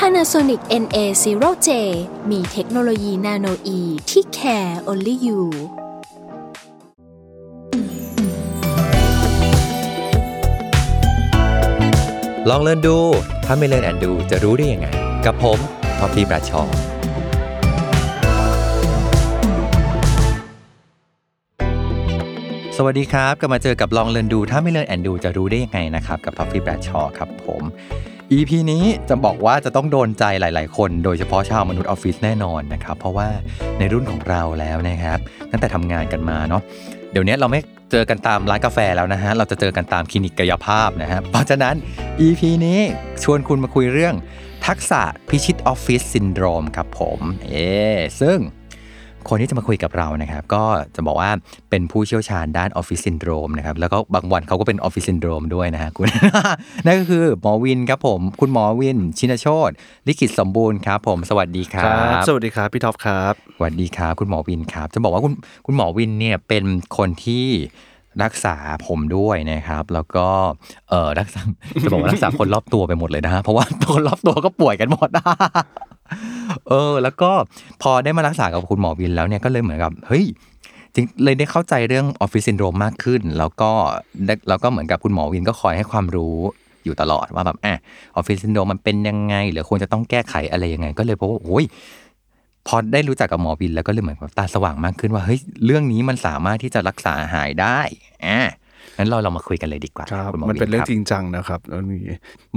Panasonic NA0J มีเทคโนโลยีนาโนอีที่ care only you ลองเล่นดู ถ้าไม่เล่นแอนดูจะรู้ได้ยังไง กับผมท็อปปี้ประชอสวัสดีครับกลับมาเจอกับลองเรียนดู ถ้าไม่เรียนแอนดูจะรู้ได้ยังไงนะครับ กับท็อฟฟี่แบรชอครับผม EP นี้จะบอกว่าจะต้องโดนใจหลาย ๆ คน โดยเฉพาะชาวมนุษย์ออฟฟิศแน่นอนนะครับ เพราะว่าในรุ่นของเราแล้วนะครับตั้งแต่ทำงานกันมาเนาะเดี๋ยวนี้เราไม่เจอกันตามร้านกาแฟแล้วนะฮะ เราจะเจอกันตามคลินิกกายภาพนะฮะ เพราะฉะนั้น EP นี้ชวนคุณมาคุยเรื่องทักษะพิชิตออฟฟิศซินโดรมครับผม เอซึ่ง คนที่จะมาคุยกับเรานะครับ ก็จะบอกว่าเป็นผู้เชี่ยวชาญด้านออฟฟิศซินโดรมนะครับ แล้วก็บางวันเขาก็เป็นออฟฟิศซินโดรมด้วยนะฮะคุณ นั่นก็คือหมอวินครับผม คุณหมอวิน ชินะโชติ ลิขิตสมบูรณ์ครับ ผมสวัสดีครัครับบสวัสดีครับพี่ท็อปครับสวัสดีครับ คุณหมอวินครับ จะบอกว่าคุณคุณหมอวินเนี่ยเป็นคนที่รักษาผมด้วยนะครับ แล้วก็เออรักษาจะบอกว่ารักษาคนรอบตัวไปหมดเลยนะฮะเพราะว่าคนรอบตัวก็ป่วยกันหมด เออ แล้วก็พอได้มารักษากับคุณหมอวินแล้วเนี่ยก็เลยเหมือนกับเฮ้ยจริงเลยได้เข้าใจเรื่องออฟฟิศซินโดรมมากขึ้น แล้วก็ได้แล้วก็เหมือนกับคุณหมอวินก็คอยให้ความรู้อยู่ตลอดว่าแบบอะออฟฟิศซินโดรมมันเป็นยังไง หรือควรจะต้องแก้ไขอะไรยังไง ก็เลยพบว่าโอ้ยพอได้รู้จักกับหมอวินแล้วก็เลยเหมือนกับตาสว่างมากขึ้นว่าเฮ้ยเรื่องนี้มันสามารถที่จะรักษาหายได้อ่างั้นเราเรามาคุยกันเลยดีกว่าครับณหอมันเป็นเรื่องวิจริงจังนะครับแล้วนี่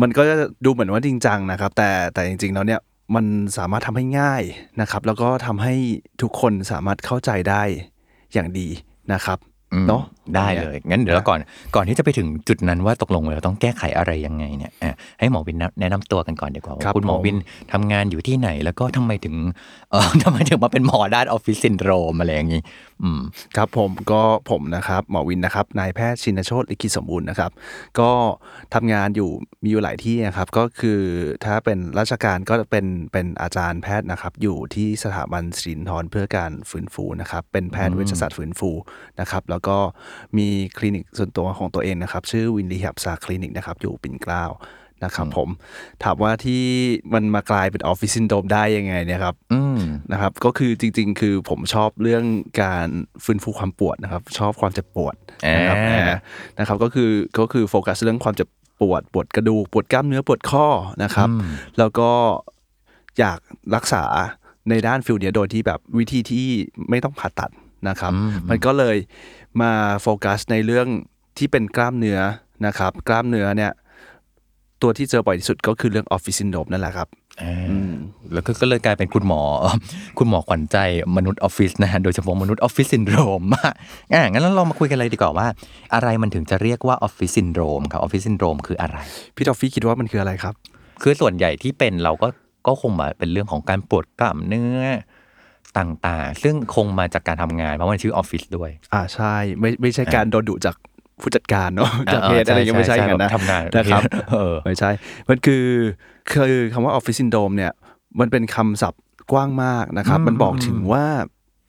มันก็จะดูเหมือนว่าจริงจังนะครับ แต่แต่จริงๆแล้วเนี่ย มันสามารถทำให้ง่ายนะครับ แล้วก็ทำให้ทุกคนสามารถเข้าใจได้อย่างดีนะครับอืมเนาะได้เลยงั้นเดี๋ยวเราก่อนก่อนที่จะไปถึงจุดนั้นว่าตกลงเราต้องแก้ไขอะไรยังไงเนี่ยอะให้หมอวินแนะนำตัวกันก่อนดีกว่าว่าครับคุณหมอผมวินทำงานอยู่ที่ไหน แล้วก็ทำไมถึงเออทำไมถึงมาเป็นหมอด้านออฟฟิศซินโดรมอะไรอย่างนี้อืม ครับผมก็ผมนะครับหมอวินนะครับนายแพทย์ชินะโชติ ลิขิตสมบูรณ์นะครับ ก็ทำงานอยู่มีอยู่หลายที่นะครับ ก็คือถ้าเป็นราชการก็เป็นเป็นอาจารย์แพทย์นะครับ อยู่ที่สถาบันสิรินทรเพื่อการฟื้นฟูนะครับ เป็นแพทย์เวชศาสตร์ฟื้นฟูนะครับ แล้วก็มีคลินิกส่วนตัวของตัวเองนะครับ ชื่อวินรีฮับซาคลินิกนะครับ อยู่ปิ่นเกล้า นะครับผมถามว่าที่มันมากลายเป็นออฟฟิศซินโดรมได้ยังไงเนี่ยครับอืมนะครับ ก็คือจริง ๆ คือผมชอบเรื่องการฟื้นฟูความปวดนะครับ ชอบความเจ็บปวดนะครับอ่าอ่านะครับก็คือก็คือโฟกัสเรื่องความเจ็บปวดปวดกระดูกปวดกล้ามเนื้อปวดข้อนะครับ แล้วก็อยากรักษาในด้าน field เนี้ยโดยที่แบบวิธีที่ไม่ต้องผ่าตัดนะครับ มันก็เลยมาโฟกัสในเรื่องที่เป็นกล้ามเนื้อนะครับ กล้ามเนื้อเนี่ย ตัวที่เจอบ่อยที่สุดก็คือเรื่องออฟฟิศซินโดรมนั่นแหละครับอ่าแล้วก็ก็เลยกลายเป็นคุณหมอ คุณหมอขวัญใจมนุษย์ออฟฟิศนะฮะโดยเฉพาะมนุษย์ออฟฟิศซินโดรมอะงั้นเรามาคุยกันเลยดีกว่าว่า อะไรมันถึงจะเรียกว่าออฟฟิศซินโดรมครับออฟฟิศซินโดรมคืออะไร พี่ท็อฟฟี่คิดว่ามันคืออะไรครับ คือส่วนใหญ่ที่เป็นเราก็ก็คงมาเป็นเรื่องของการปวดกล้ามเนื้อต่างๆ ซึ่งคงมาจากการทำงานเพราะมันชื่อออฟฟิศด้วย อ่าใช่ ไม่ไม่ใช่การโดนดุจาก ผู้จัดการเนาะจากเออเพจอะไรใช่ยังไม่ใช่ใช่กันนะแบบทำงานนะครับเออไม่ใช่ มันคือคือคำว่าออฟฟิศซินโดรมเนี่ยมันเป็นคำศัพท์กว้างมากนะครับ มันบอกถึงว่า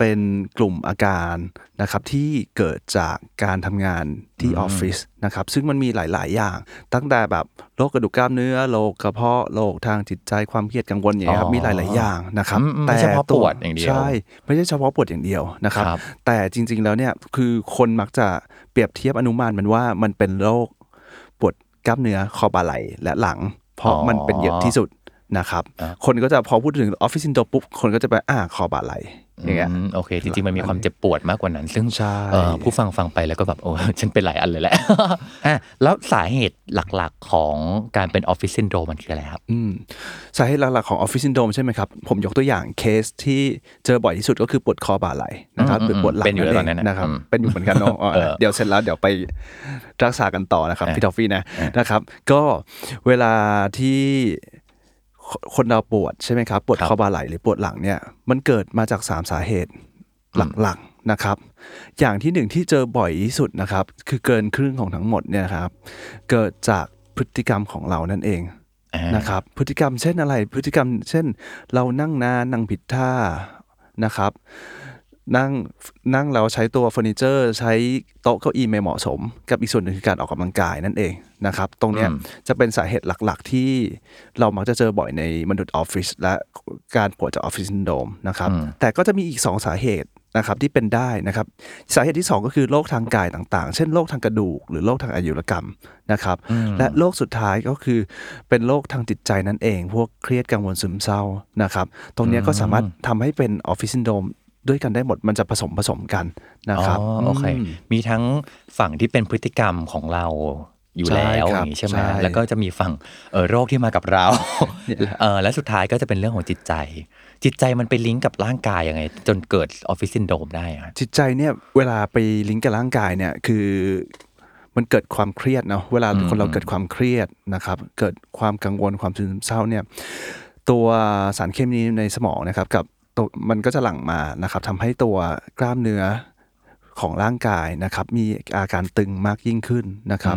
เป็นกลุ่มอาการนะครับที่เกิดจากการทำงานที่ออฟฟิศนะครับซึ่งมันมีหลาย ๆ อย่าง ตั้งแต่แบบโรคกระดูกกล้ามเนื้อโรคกระเพาะโรคทางจิตใจความเครียดกังวลอย่างเงี้ยครับมีหลาย ๆ อย่างนะครับอืมอืมไม่เฉพาะปวดอย่างเดียวใช่ไม่ใช่เฉพาะปวดอย่างเดียวนะครับครับ แต่จริง ๆ แล้วเนี่ยคือคนมักจะเปรียบเทียบอนุมานมันว่ามันเป็นโรคปวดกล้ามเนื้อคอบ่าไหล่และหลัง เพราะอ๋อมันเป็นเยอะที่สุดนะครับ คนก็จะพอพูดถึงออฟฟิศซินโดรมปุ๊บ คนก็จะไปอ่าคอบ่าไหล่ อย่างเงี้ยอืมโอเค จริงๆ มันมีความเจ็บปวดมากกว่านั้น ซึ่งใช่เอ่อผู้ฟังฟังไปแล้วก็แบบโอ้ฉันเป็นหลายอันเลยแหละอะแล้วสาเหตุหลักๆของการเป็นออฟฟิศซินโดรมมันคืออะไรครับอืมสาเหตุหลักๆของออฟฟิศซินโดรมใช่ไหมครับ ผมยกตัวอย่างเคสที่เจอบ่อยที่สุดก็คือปวดคอบ่าไหล่นะครับอืมหรือปวดหลังเป็นอยู่แล้วตอนนั้นงน่ะนะครับอืมเป็นอยู่เหมือนกันเนาะอ๋อเออเดี๋ยวเสร็จแล้วเดี๋ยวไปรักษากันต่อนะครับอะพี่ท็อฟฟี่นะอะนะครับ ก็เวลาที่ คนเราปวดใช่ไหมครับ ปวดครับคอบ่าไหล่หรือปวดหลังเนี่ย มันเกิดมาจากสามสาเหตุหลักๆนะครับ อย่างที่หนึ่งที่เจอบ่อยที่สุดนะครับ คือเกินครึ่งของทั้งหมดเนี่ยครับ เกิดจากพฤติกรรมของเรานั่นเองอ่านะครับ พฤติกรรมเช่นอะไร พฤติกรรม เช่น เรานั่งนานนั่งผิดท่านะครับ นั่งนั่งแล้วใช้ตัวเฟอร์นิเจอร์ ใช้โต๊ะเก้าอี้ไม่เหมาะสม กับอีกส่วนหนึ่งคือการออกกำลังกายนั่นเองนะครับ ตรงเนี้ยอืมจะเป็นสาเหตุหลักๆ ที่เรามักจะเจอบ่อยในมนุษย์ออฟฟิศและการปวดจากออฟฟิศซินโดรมนะครับแต่ก็จะมีอีก 2 สาเหตุนะครับที่เป็นได้นะครับสาเหตุที่ 2 ก็คือโรคทางกายต่างๆ เช่นโรคทางกระดูก หรือโรคทางอายุรกรรมนะครับและโรคสุดท้ายก็คือเป็นโรคทางจิตใจนั่นเอง พวกเครียดกังวลซึมเศร้านะครับตรงเนี้ยก็สามารถทำให้เป็นออฟฟิศซินโดรม ด้วยกันได้หมดมันจะผสมผสมกันนะครับอ๋อโอเคมมีทั้งฝั่งที่เป็นพฤติกรรมของเราอยู่ใช่แล้วครับย่างนี้ใช่ไหมใช่แล้วก็จะมีฝั่งเออโรคที่มากับเราเนี่ยเออและสุดท้ายก็จะเป็นเรื่องของจิตใจ จิตใจมันไปลิงก์กับร่างกายยังไง จนเกิดออฟฟิศซินโดรมได้อะจิตใจเนี่ยเวลาไปลิงก์กับร่างกายเนี่ยคือมันเกิดความเครียดเนาะเวลาคนเราเกิดความเครียดนะครับ เกิดความกังวลความซึมเศร้าเนี่ยตัวสารเคมีในสมองนะครับกับตัว มันก็จะหลั่งมานะครับทำให้ตัวกล้ามเนื้อของร่างกายนะครับ มีอาการตึงมากยิ่งขึ้นนะครับ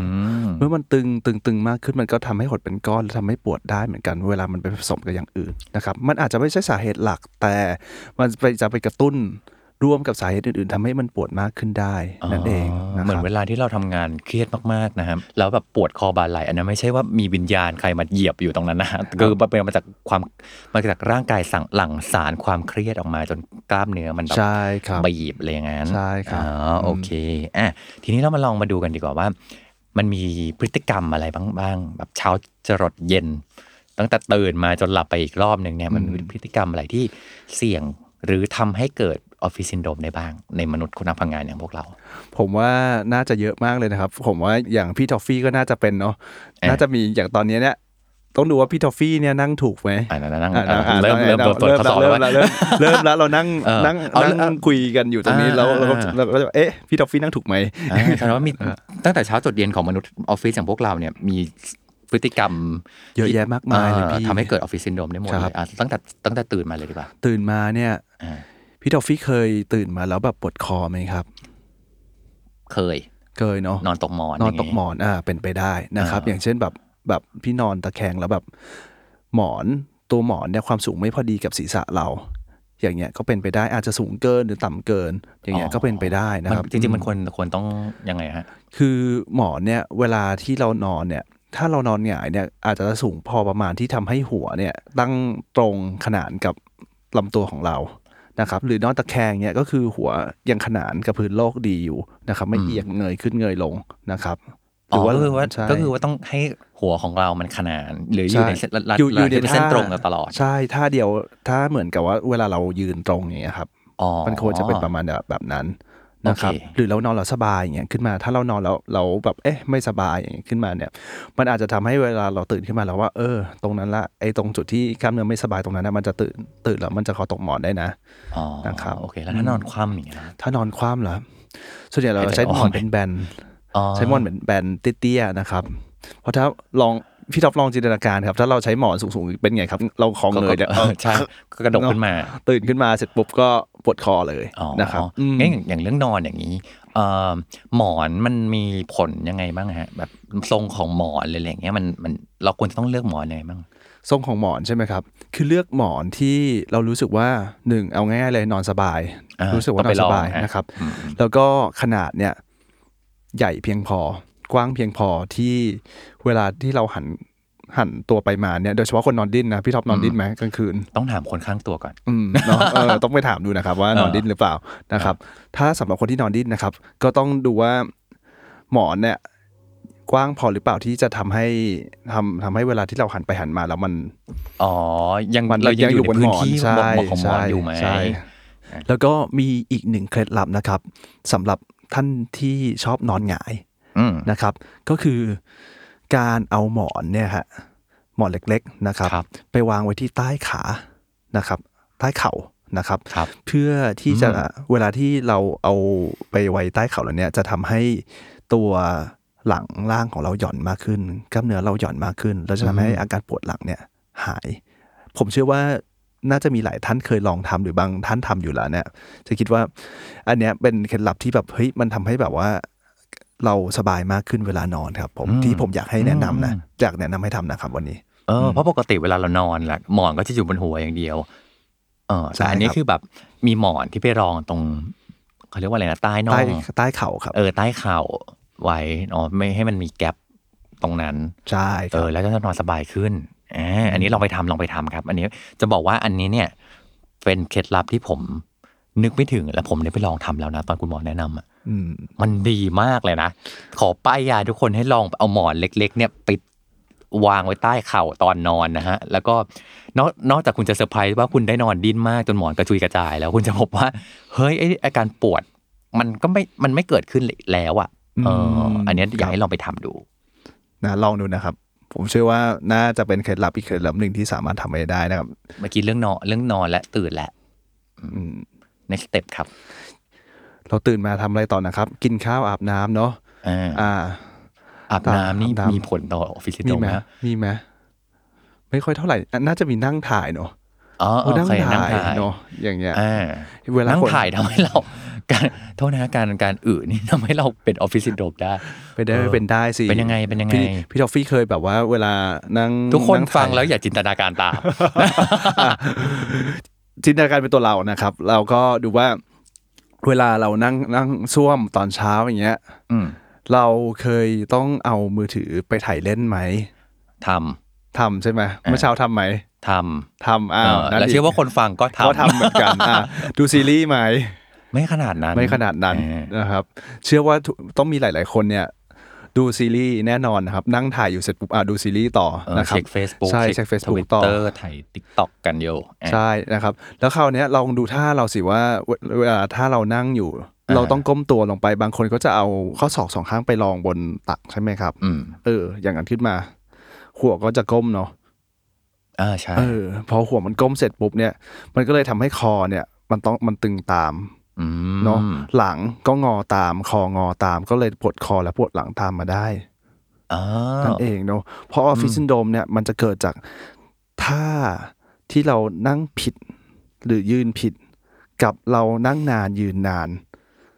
เมื่อมันตึงตึงตึงมากขึ้นมันก็ทำให้หดเป็นก้อนและทำให้ปวดได้เหมือนกัน เวลามันไปผสมกับอย่างอื่นนะครับ มันอาจจะไม่ใช่สาเหตุหลักแต่มันไปจะไปกระตุ้น ร่วมกับสาเหตุอื่นๆทำให้มันปวดมากขึ้นได้นั่นเองนะเหมืคอนรับเวลาที่เราทำงานเครียดมากๆนะครับแล้วแบบปวดคอบ่าไหล่อันนั้นไม่ใช่ว่ามีวิญญาณใครมาเหยียบอยู่ตรงนั้นนะฮะคือมันเป็นมาจากความมาจากร่างกายสั่งหลั่งสารความเครียดออกมาจนกล้ามเนื้อมันแบบใช่ครับบีบเลยอย่างนั้นใช่ครับอ๋อโอเคอะทีนี้เรามาลองมาดูกันดีกว่าว่า มันมีพฤติกรรมอะไรบ้างบ้างแบบเช้าจรดเย็น ตั้งแต่ตื่นมาจนหลับไปอีกรอบหนึ่งเนี่ยมันมีพฤติกรรมอะไรที่เสี่ยงหรือทำให้เกิด ออฟฟิศซินโดรมได้บ้าง ในมนุษย์คนทำงานอย่างพวกเรา ผมว่าน่าจะเยอะมากเลยนะครับ ผมว่าอย่างพี่ทอฟฟี่ก็น่าจะเป็นเนาะเอ๊ะน่าจะมีอย่างตอนนี้เนี่ยต้องดูว่าพี่ทอฟฟี่เนี่ยนั่งถูกไหมอ่านั่งอะอะอะเริ่มเริ่มอะเปิดเปิดเริ่มข้อสอบแล้แล้ววเริ่มแล้วเริ่มเริ่มแล้วเรานั่งเออนั่งเอานั่งคุยกันอยู่ตรงนี้อ่าแล้วเราก็อ่าเราก็จะเอ๊ะพี่ทอฟฟี่นั่งถูกไหมอ่าแสดงว่ามีตั้งแต่เช้าจรดเย็นของมนุษย์ออฟฟิศอย่างพวกเราเนี่ยมีพฤติกรรมเยอะแยะมากมายเลยอ่ะที่ทำให้เกิดออฟฟิศซินโดรมได้หมดเลรับอะตั้งแต่ตั้งแต่ตื่นมาเลยดีกว่าตื่นมาเนี่ยอ่า พี่ทอฟฟี่เคยตื่นมาแล้วแบบปวดคอไหมครับ เคย เคยเนาะนอนตกหมอนนอนย่างตงี้กหมอนอ่าเป็นไปได้นะครับอ่าอย่างเช่นแบบแบบพี่นอนตะแคงแล้วแบบหมอนตัวหมอนเนี่ยความสูงไม่พอดีกับศีรษะเรา อย่างเงี้ยก็เป็นไปได้อาจจะสูงเกินหรือต่ำเกิน อย่างเงี้ยก็เป็นไปได้นะครับจริงๆมันควรควรต้องยังไงฮะคือหมอนเนี่ยเวลาที่เรานอนเนี่ยถ้าเรานอนหงายเนี่ยอาจจะสูงพอประมาณที่ทำให้หัวเนี่ยตั้งตรงขนานกับลำตัวของเรา นะครับหรือนอนตะแคงเนี่ยก็คือหัวยังขนานกับพื้นโลกดีอยู่นะครับ ไม่เอียงเงยขึ้นเงยลงนะครับอ๋อก็คือว่าใช่ก็คือว่าต้องให้หัวของเรามันขนาน หรืออยู่ในใช่เส้นรัดอยู่อยู่รัดให้เป็นเส้นท่าตรงตลอดใช่ท่าเดียวถ้าเหมือนกับว่าเวลาเรายืนตรงอย่างเงี้ยครับอ๋อมันควรจะเป็นประมาณแบบแบบนั้น นะครับโอเคหรือเรานอนเราสบายอย่างเงี้ยขึ้นมา ถ้าเรานอนแล้วเราแบบเอ๊ะไม่สบายอย่างเงี้ยขึ้นมาเนี่ย มันอาจจะทำให้เวลาเราตื่นขึ้นมาแล้วว่าเออ ตรงนั้นละไอ้ตรงจุดที่กล้ามเนื้อไม่สบายตรงนั้นนะมันจะตื่นตื่นแล้วมันจะคอตกหมอนได้นะอ๋อนะครับโอเคแล้วถ้านอนคว่ำอย่างเงี้ยนะถ้านอนคว่ำเหรอส่วนใหญ่เราหายใจใช้หมอนออกไหมเป็นแบนอ๋อใช้หมอนเป็นแบนเตี้ยๆนะครับ เพราะถ้าลอง พี่ท็อปลองจินตนาการครับ ถ้าเราใช้หมอนสูงๆเป็นไงครับ เราคอเงยเนี่ยก็ก็ใช่ก็กระดกขึ้นมา ตื่นขึ้นมาเสร็จปุ๊บก็ปวดคอเลยอ๋อนะครับมงั้นอย่างอย่างเรื่องนอนอย่างนี้เอ่อหมอนมันมีผลยังไงบ้างฮะ แบบทรงของหมอนอะไรอย่างเงี้ยมันมันเราควรจะต้องเลือกหมอนยังไงบ้างทรงของหมอนใช่ไหมครับ คือเลือกหมอนที่เรารู้สึกว่าหนึ่งเอาง่ายๆเลยนอนสบายอ่ารู้รู้สึกว่าต้องนไปอนสบายลองฮะนะครับอืมแล้วก็ขนาดเนี่ยใหญ่เพียงพอ กว้างเพียงพอที่เวลาที่เราหันหันตัวไปมาเนี่ยโดยเฉพาะคนนอนดิ้นนะพี่ท็อปนอนดิ้นไหมกลางคืน ต้องถามคนข้างตัวก่อนอืมเนาะเออต้องไปถามดูนะครับ ว่านอนเออดิ้นหรือเปล่านะครับ ถ้าสำหรับคนที่นอนดิ้นนะครับ ก็ต้องดูว่าหมอนเนี่ยกว้างพอหรือเปล่าที่จะทำให้ทำทำให้เวลาที่เราหันไปหันมาแล้วมันอ๋อยังมันเรายังอยู่ในบนพื้หนมอนที่ใช่เหมาะของหมอนใช่อยู่ไหมใช่แล้วก็มีอีกหนึ่งเคล็ดลับนะครับสำหรับท่านที่ชอบนอนหงายอืม นะครับ ก็คือการเอาหมอนเนี่ยฮะหมอนเล็กๆนะครับครับไปวางไว้ที่ใต้ขานะครับ ใต้เข่านะครับครับเพื่อที่จะเวลาที่เราเอาไปไว้ใต้เข่าแล้วเนี่ยจะทำให้ตัวหลังล่างของเราหย่อนมากขึ้น กล้ามเนื้อเราหย่อนมากขึ้นแล้วจะทำให้อาการปวดหลังเนี่ยหาย ผมเชื่อว่าน่าจะมีหลายท่านเคยลองทำหรือบางท่านทำอยู่แล้วเนี่ย จะคิดว่า อันเนี้ยเป็นเคล็ดลับที่แบบเฮ้ยมันทำให้แบบว่า เราสบายมากขึ้นเวลานอนครับ ผมอืมที่ผมอยากให้แนะนำนะอืมอยากแนะนำให้ทำนะครับวันนี้ เออเพราะปกติเวลาเรานอนแหละหมอนก็จะอยู่บนหัวอย่างเดียว เออใช่แต่อันนี้ครับคือแบบมีหมอนที่ไปรองตรงเขาเรียกว่าอะไรนะใต้น่อใต้งใต้เข่าครับ เออใต้เข่าไว้เนาะไม่ให้มันมีแกลบตรงนั้น ใช่คเอรับอแล้วก็จะนอนสบายขึ้นอ่าอันนี้ลองไปทำลองไปทำครับ อันนี้จะบอกว่าอันนี้เนี่ย เป็นเคล็ดลับที่ผมนึกไม่ถึง และผมได้ไปลองทำแล้วนะ ตอนคุณหมอแนะนำอะอื มมันดีมากเลยนะ ขอป้ายยาทุกคนให้ลองเอาหมอนเล็ก ๆ เนี่ยปิดวางไว้ใต้เข่าตอนนอนนะฮะ แล้วก็นอกนอกจากคุณจะเซอร์ไพรส์ว่าคุณได้นอนดิ้นมากจนหมอนกระจุยกระจาย แล้วคุณจะพบว่า เฮ้ยไอ้อาการปวด มันก็ไม่มันไม่เกิดขึ้นแล้วอะเอออมอันเนี้ยอยากให้ลองไปทำดู นะลองดูนะครับ ผมเชื่อว่าน่าจะเป็นเคล็ดลับอีกเคล็ดลับหนึ่งที่สามารถทำไปได้นะครับ เมื่อกี้เรื่องนอนเรื่องนอนและตื่นและอืม next step ครับ เราตื่นมาทำอะไรต่อนะครับ กินข้าวอาบน้ำเนาะอ่าอ่า อาบน้ำนี่อาบน้ำมีผลต่อออฟฟิศซินมีโดรมไหมนะมีไหมไม่ค่อยเท่าไหร่อะน่าจะมีนั่งถ่ายเนาะอ๋อเออโอเคนั่งถ่ายนั่งถ่ายเนาะอย่างเงี้ยอ่าเวลานั่งคนถ่ายทำให้เรา การโทษนะการการอึนี่ทำให้เราเป็นออฟฟิศซินโดรมได้ไปได้เออเป็นได้สิเป็นยังไงเป็นยังไงพี่พี่ทอฟฟี่เคยแบบว่า เวลานั่งถ่ายทุกคนฟังแล้วอย่าจินตนาการตามจินตนาการเป็นตัวเรานะครับ เราก็ดูว่า เวลาเรานั่งนั่งซ่วมตอนเช้าอย่างเงี้ยอืมเราเคยต้องเอามือถือไปถ่ายเล่นไหมททำใช่ไหมเมื่อเช้าทำไหมำททำำอ้าวเออนั่นแล้วกเชื่อว่าคนฟังก็ทำก็ทำเหมือนกันอะดูซีรีส์ไหมไม่ขนาดนั้นไม่ขนาดนั้นเออนะครับ เชื่อว่าทุต้องมีหลาย ๆ คนเนี่ย ดูซีรีส์แน่นอนนะครับ นั่งถ่ายอยู่เสร็จปุ๊บอะดูซีรีส์ต่อเออนะครับเช็ค Facebook ใช่เช็ค Facebook Twitter ต่อถ่าย TikTok กันอยู่อะใช่นะครับแล้วคราวเนี้ยลองดูท่าเราสิว่าเวเวลาถ้าเรานั่งอยู่อ่าเราต้องก้มตัวลงไปบางคนก็จะเอาข้อศอกสองข้างไปรองบนตักใช่ไหมครับอืมเออ อย่างนั้นขึ้นมา หัวก็จะก้มเนาะอ่าใช่เออพอหัวมันก้มเสร็จปุ๊บเนี่ย มันก็เลยทำให้คอเนี่ย มันต้องมันตึงตามอืม เนาะหลังก็งอตาม คอก็งอตาม ก็เลยปวดคอและปวดหลังตามมาได้อ๋อนั่นเองเนาะเพราะออฟฟิศซินโดรมเนี่ยมันจะเกิดจากท่าที่เรานั่งผิดหรือยืนผิด กับเรานั่งนานยืนนาน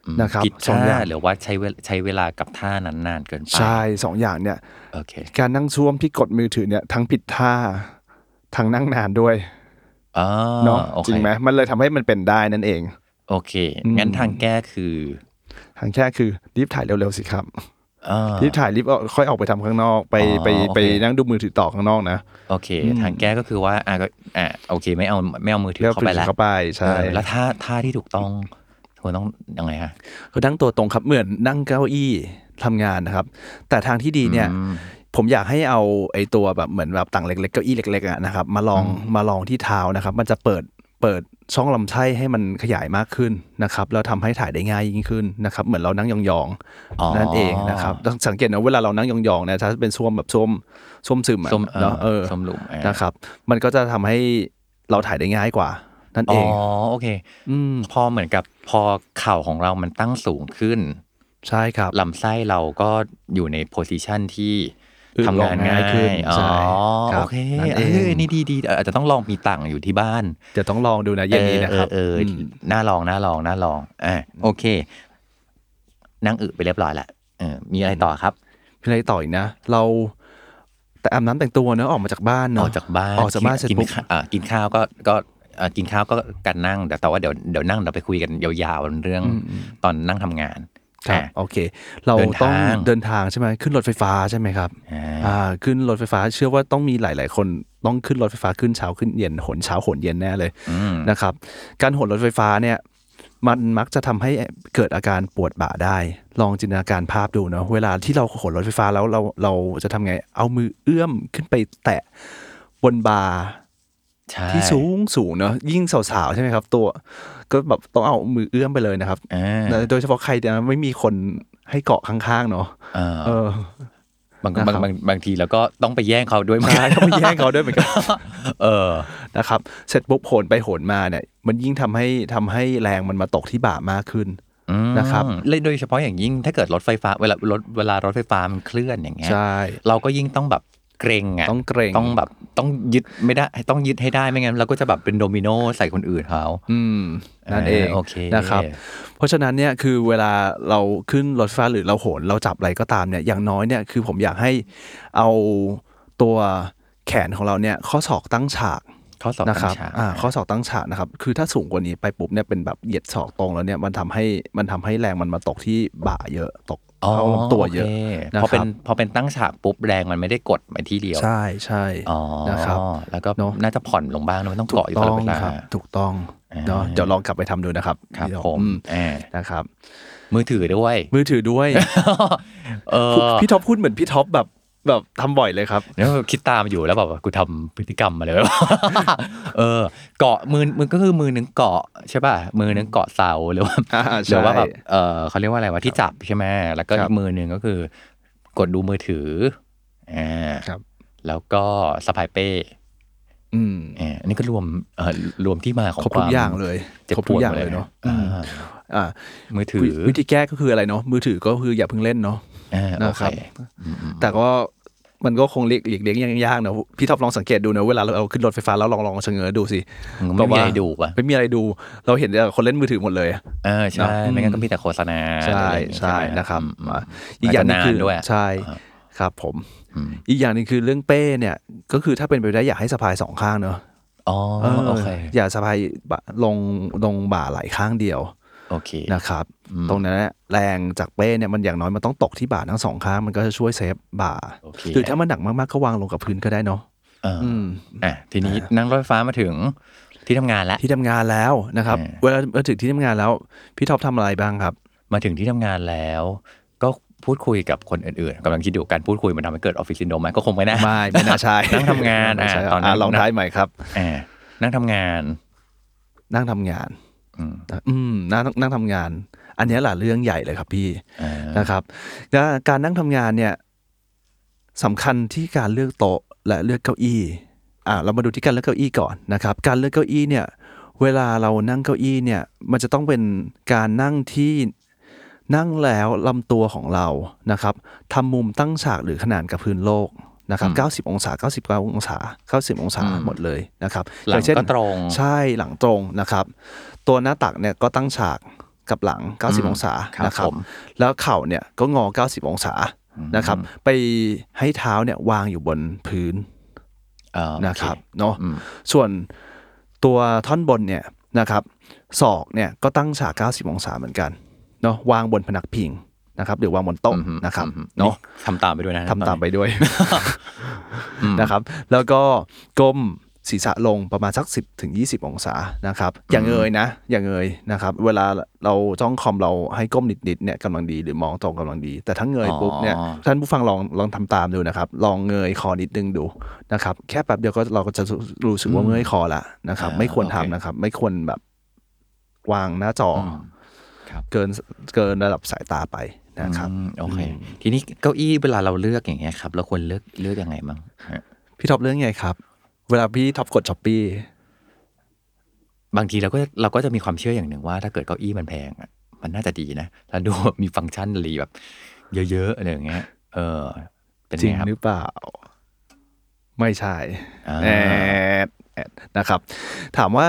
อืมนะครับผิดสองท่าอย่างหรือว่าใช้เวลใช้เวลากับท่านั้นนานเกินไปใช่สองอย่างเนี่ยโอเคการนั่งช่วมที่กดมือถือเนี่ยทั้งผิดท่าทั้งนั่งนานด้วยอ๋อเนาะโอเคจริงไหมมันเลยทำให้มันเป็นได้นั่นเอง โอเคอืมงั้นทางแก้คือ ทางแค่คือรีบถ่ายเร็วๆสิครับอ่ารีบถ่ายรีบเอาค่อยออกไปทำข้างนอกไปอ๋อไปโอเคไปนั่งดูมือถือต่อข้างนอกนะโอเคอืมทางแก้ก็คือว่าอะก็อะโอเคไม่เอาไม่เอามือถือเรียกเข้าไปถืแล้วเข้าไปใช่เออแล้วท่าท่าที่ถูกต้องควรต้องยังไงฮะคือนั่งตัวตรงครับเหมือนนั่งเก้าอี้ทำงานนะครับ แต่ทางที่ดีเนี่ยอืมผมอยากให้เอาไอ้ตัวแบบเหมือนแบบต่างเล็กๆเก้าอี้เล็กๆอะนะครับมาลองมาลองที่เท้านะครับ มันจะเปิด เปิดช่องลำไส้ให้มันขยายมากขึ้นนะครับแล้วทำให้ถ่ายได้ง่ายยิ่งขึ้นนะครับเหมือนเรานั่งยองอ๋อๆนั่นเองนะครับต้องสังเกตนะเวลาเรานั่งยองๆเนี่ยถ้าเป็นส้วมแบบส้วมส้วมซึมอะส้มเนาะเออส้มหลุมอะนะครับมันก็จะทำให้เราถ่ายได้ง่ายกว่านั่นอ๋เอองโอเคอืมพอเหมือนกับพอเข่าของเรามันตั้งสูงขึ้น ใช่ครับลำไส้เราก็อยู่ในโพสิชันที่อืด ทำงานลงง่าง่ายขึ้นอ๋อใช่ครับโอเคนั่นเอเองอนี่ดีดีอาจจะต้องลองมีตังค์อยู่ที่บ้าน จะต้องลองดูนะเย็นนี้นะครับเออเออเออมน่าลองน่าลองน่าลองอ่าโอเค นั่งอึไปเรียบร้อยแล้วเออมีอะไรต่อครับพี่อะไรต่ออีกนะ เราแต่อาบน้ำแต่งตัวเนอะออกมาจากบ้านอเนอะอกจากบ้านออกจากบ้านเสร็จกินปุ๊บข้าวอ่ากินข้าวก็ก็อ่ากินข้าวก็การนั่งแต่แต่ว่าเดี๋ยวเดี๋ยวนั่งเดี๋ยวไปคุยกันยาวๆเรื่องตอนนั่งทำงาน ครับอะโอเค เราเดินต้องทางเดินทางใช่ไหมขึ้นรถไฟฟ้าใช่ไหมครับอ่าอ่าขึ้นรถไฟฟ้าเชื่อว่าต้องมีหลาย ๆ คนต้องขึ้นรถไฟฟ้าขึ้นเช้าขึ้นเย็นหนเช้าหนเย็นแน่เลยอืมนะครับ การหนรถไฟฟ้าเนี่ยมันมักจะทำให้เกิดอาการปวดบ่าได้ ลองจินตนาการภาพดูเนาะเวลาที่เราขนรถไฟฟ้าแล้วเราเราจะทำไง เอามือเอื้อมขึ้นไปแตะบนบาร์ ใช่ที่สูงสูงเนอะยิ่งสาวๆใช่ไหมครับ ตัว ก็แบบต้องเอามือเอื้อมไปเลยนะครับอ่าโดยเฉพาะใครเนี่ยไม่มีคนให้เกาะข้างๆเนาะอ่าเออ บางนะครับบางบางบางทีแล้วก็ต้องไปแย่งเขาด้วยเหมือนกัใช่นต้องไปแย่งเขาด้วยเหมือนกัน เออ นะครับ เสร็จปุ๊บโหนไปโหนมาเนี่ย มันยิ่งทำให้ทำให้แรงมันมาตกที่บ่ามากขึ้น อืมนะครับเลยโดยเฉพาะอย่างยิ่งถ้าเกิดรถไฟฟ้าเวลารถเวลารถไฟฟ้ามันเคลื่อนอย่างเงี้ย ใช่ เราก็ยิ่งต้องแบบ เกรงอะต้องเกรงต้องแบบต้องยึดไม่ได้ต้องยึดให้ได้ไม่งั้นเราก็จะแบบเป็นโดมิโนใส่คนอื่นเขาอืมนั่นเองโอเคนะครับ เพราะฉะนั้นเนี่ยคือเวลาเราขึ้นรถไฟฟ้าหรือเราโหนเราจับอะไรก็ตามเนี่ยอย่างน้อยเนี่ยคือผมอยากให้เอาตัวแขนของเราเนี่ยข้อศอกตั้งฉากข้อสอบนะครับต่างๆอ่าข้อศอกตั้งฉากนะครับ คือถ้าสูงกว่านี้ไปปุ๊บเนี่ยเป็นแบบเหยียดศอกตรงแล้วเนี่ยมันทำให้มันทำให้แรงมันมาตกที่บ่าเยอะตกอ๋อ เข้าลำตัวเยอะโคนะพอคเป็รันบพอเป็นตั้งฉากปุ๊บแรงมันไม่ได้กดไปที่เดียว ใช่ใช่อ๋อนะครับแล้วก็เนอะน่าจะผ่อนลงบ้างนะไม่ต้องถูเกาะกอยู่ตต้ลออดงเวลาครับถูกต้องอ่าเนาะเดี๋ยวลองกลับไปทำดูนะครับครับเดี๋ยวผมอือ่านะครับ มือถือด้วย มือถือด้วยเออพี่ท็อปพูดเหมือนพี่ท็อปแบบ แบบทำบ่อยเลยครับแล้วคิดตามอยู่แล้วแบบว่ากูทำพฤติกรรมมาเลยเออ เกาะมือมือก็คือมือหนึ่งเกาะใช่ป่ะมือหนึ่งเกาะเสาหรือว่าอ่าหรือว่าใช่แบบเออเขาเรียกว่าอะไรวะที่จับใช่ไหมแล้วก็ครัอีบกมือหนึ่งก็คือ กดดูมือถืออ่าครับ แล้วก็สะพายเป้อืมอ่าอันนี้ก็รวมเอ่อรวมที่มาของครบคทุวากมอย่างเลยเจ็บครบปทุวกดอย่างหมเลยเนาะอ่าอ่ามือถือวิวิธีแก้ก็คืออะไรเนาะมือถือก็คืออย่าเพิ่งเล่นเนาะอ่าโอ นะเคครับแต่ก็มันก็คงเลีกหลีกเลี่ยงยังยากนะพี่ท็อปลองสังเกตดูนะเวลาเราขึ้นรถไฟฟ้าแล้วลองลองเฉงอดูสิมันไม่มีอะไรดูป่ะไม่มีอะไรดู เราเห็นแต่คนเล่นมือถือหมดเลยเออใช่เนอะไม่งั้นก็มีแต่โฆษณาใช่อะไรอย่างงี้ใช่ไหมนะครับอืมอะมอีกอย่างหนึงคือจจะนด้วยใช่อ่าครับผมอืมอีกอย่างหนึงคือเรื่องเป้เนี่ย ก็คือถ้าเป็นไปได้อยากให้สะพายสองข้างเนอะอ๋อเออโอเคอย่าสะพายบ่าลงลงบ่าไหลข้างเดียว โอเคนะครับอืมตรงนั้นนะแรงจากเป้เนี่ยมันอย่างน้อยมันต้องตกที่บ่าทั้งสองข้างมันก็จะช่วยเซฟบ่าโอเคหรือถ้ามันหนักมากๆก็วางลงกับพื้นก็ได้เนาะเออออืมอะทีนี้นั่งรถไฟฟ้ามาถึงที่ทำงานแล้วที่ทำงานแล้วนะครับเออเวลามาถึงที่ทำงานแล้ว พี่ท็อปทำอะไรบ้างครับ มาถึงที่ทำงานแล้ว ก็พูดคุยกับคนอื่นๆกำลังคิดอยู่การพูดคุยมันทำให้เกิดออฟฟิศซินโดรมไหมก็คงไม่น่าไม่ไม่น่าใช่นั่งทำงานไม่อะใช่ตอนนั้นะลองท้ายใหม่ครับอ่านั่งทำงาน นั่งทำงาน อืมอืมนั่งนั่งทำงาน อันเนี้ยแหละเรื่องใหญ่เลยครับพี่อ่านะครับแล้วการนั่งทำงานเนี่ยสำคัญที่การเลือกโต๊ะและเลือกเก้าอี้อ่าเรามาดูที่การเลือกเก้าอี้ก่อนนะครับ การเลือกเก้าอี้เนี่ย เวลาเรานั่งเก้าอี้เนี่ย มันจะต้องเป็นการนั่งที่นั่งแล้วลำตัวของเรานะครับทำมุมตั้งฉากหรือขนานกับพื้นโลกนะครับ90 องศา 99 องศา 90 องศาหมดเลยนะครับหลังอย่าเช่นก็ตรง ใช่หลังตรงนะครับ ตัวหน้าตักเนี่ยก็ตั้งฉากกับหลัง 90 องศาครับนะครับผมแล้วเข่าเนี่ยก็งอ 90 องศานะครับ ไปให้เท้าเนี่ยวางอยู่บนพื้นอ่าโอเนะครับเนาะอืมส่วนตัวท่อนบนเนี่ยนะครับศอกเนี่ยก็ตั้งฉาก 90 องศาเหมือนกันเนาะวางบนพนักพิงนะครับหรือวางบนโต๊ะอืมนะครับอืมเนาะทำตามไปด้วยนะทำตามไปด้วยอืมนะครับ แล้วก็ก้ม ศีรษะลงประมาณสัก 10ถึง20 องศานะครับ อย่างเงยนะ อย่างเงยนะครับ เวลาเราจ้องคอมเราให้ก้มนิดๆเนี่ยกำลังดีหรือมองตรงกำลังดี แต่ถ้าเงยปุ๊บเนี่ยอ๋อท่านผู้ฟังลองลองทำตามดูนะครับ ลองเงยคอนิดนึงดูนะครับแค่แป๊บเดียวก็เราก็จะรู้สึกว่าเมื่อยคอละนะครับอ่าไม่ควรโอเคทำนะครับ ไม่ควรแบบวางหน้าจอคอมครับเกินเกินระดับสายตาไปนะครับอืมโอเค ทีนี้เก้าอี้เวลาเราเลือกอย่างเงี้ยครับเราควรเลือกเลือกยังไงบ้างฮะพี่ทอฟฟี่เลือกไงครับ เวลาพี่ทอฟฟี่กด Shopee บางทีเราก็เราก็จะมีความเชื่ออย่างหนึ่งว่า ถ้าเกิดเก้าอี้มันแพงอะมันน่าจะดีนะแล้วดูมีฟังก์ชันอะไรแบบ เยอะๆอะไรอย่างเงี้ย เออ เป็นจริงไงครับหรือเปล่า ไม่ใช่อ่าแอดแอดนะครับ ถามว่า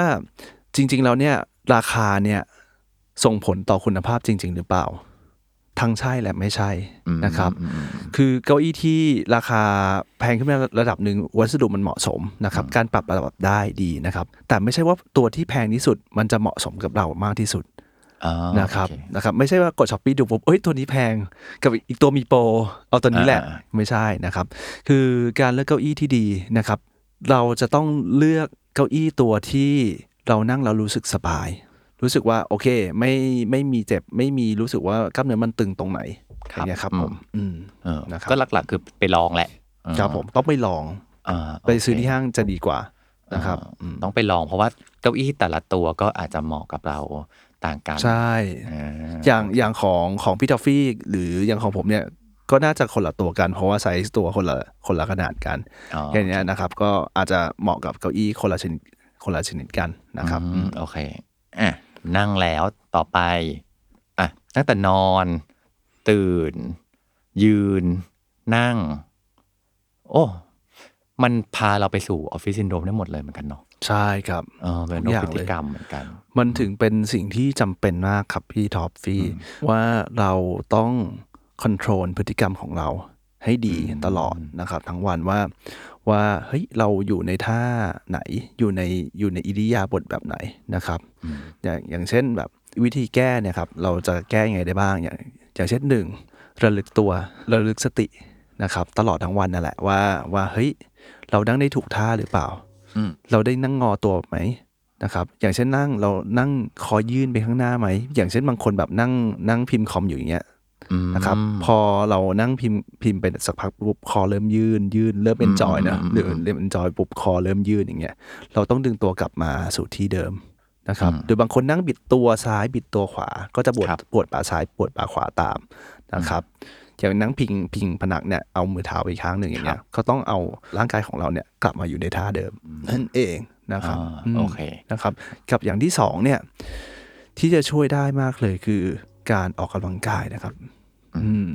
จริง ๆ แล้วเนี่ย ราคาเนี่ย ส่งผลต่อคุณภาพจริง ๆ หรือเปล่า ทั้งใช่และไม่ใช่อืมนะครับอืมอืมคือเก้าอี้ที่ราคาแพงขึ้นมาระดับหนึ่งวัสดุมันเหมาะสมนะครับ การปรับระดับได้ดีนะครับ แต่ไม่ใช่ว่าตัวที่แพงที่สุดมันจะเหมาะสมกับเรามากที่สุดอ่านะครับโอเคนะครับ ไม่ใช่ว่ากด Shopee ดูปุ๊บเอ้ยตัวนี้แพงกับอีกตัวมีโปรเอาตัวนี้แหละอ่าไม่ใช่นะครับ คือการเลือกเก้าอี้ที่ดีนะครับ เราจะต้องเลือกเก้าอี้ตัวที่เรานั่งแล้วรู้สึกสบาย รู้สึกว่าโอเค ไม่ไม่มีเจ็บไม่มีรู้สึกว่ากล้ามเนื้อมันตึงตรงไหนครับอย่างเงี้ยครับอืมผมอืมเออนะครับก็หลักๆคือไปลองแหละเออครับผมต้องไปลองอ่าโอเคไปซื้อที่ห้างจะดีกว่านะครับอ่าอืมต้องไปลองเพราะว่าเก้าอี้แต่ละตัวก็อาจจะเหมาะกับเราต่างกันใช่อ่าอย่างอย่างของของพี่ทอฟฟี่หรืออย่างของผมเนี่ยก็น่าจะคนละตัวกันเพราะว่าไซส์ตัวคนละคนละขนาดกันอ๋อแค่เนี้ยนะครับ ก็อาจจะเหมาะกับเก้าอี้คนละชนิดคนละชนิดกันนะครับอืมโอเคอะ นั่งแล้วต่อไปอะตั้งแต่นอน ตื่น ยืน นั่ง โอ้ มันพาเราไปสู่ออฟฟิศซินโดรมได้หมดเลยเหมือนกันเนาะใช่ครับเออเป็นทุโรกคอย่างพฤเลติยกรรมเหมือนกัน มันถึงเป็นสิ่งที่จำเป็นมากครับพี่ทอฟฟี่ว่าเราต้อง control พฤติกรรมของเราให้ดีตลอดนะครับ ทั้งวันว่า ว่าเฮ้ยเราอยู่ในท่าไหนอยู่ในอยู่ในอิริยาบถแบบไหนนะครับ อย่างอย่างเช่นแบบวิธีแก้เนี่ยครับเราจะแก้ยังไงได้บ้าง อย่างอย่างเช่นหนึ่งระลึกตัวระลึกสตินะครับ ตลอดทั้งวันนั่นแหละว่าว่าเฮ้ยเรานั่งได้ถูกท่าหรือเปล่าอืมเราได้นั่งงอตัวไหมนะครับ อย่างเช่นนั่งเรานั่งคอยื่นไปข้างหน้าไหมอย่างเช่นบางคนแบบนั่งนั่งพิมพ์คอมอยู่อย่างเงี้ยอืม นะครับ พอเรานั่งพิมพ์พิมพ์ไปสักพักปุ๊บคอเริ่มยื่นยื่นเริ่ม enjoy นะอืมหรือเริ่ม enjoy ปุ๊บคอเริ่มยื่นอย่างเงี้ยเราต้องดึงตัวกลับมาสู่ที่เดิมนะครับอืมหรือบางคนนั่งบิดตัวซ้ายบิดตัวขวา ก็จะปวดครับปวดบ่าซ้ายปวดบ่าขวาตามนะครับอย่างนั่งพิงพิงผนักเนี่ยเอามือเท้าไปข้างหนึ่งอย่างเงี้ยก็ต้องเอาร่างกายของเราเนี่ยกลับมาอยู่ในท่าเดิมนั่นเองนะครับอ่าอืมโอเคนะครับ กับอย่างที่สองเนี่ยที่จะช่วยได้มากเลยคือการออกกำลังกายนะครับอืม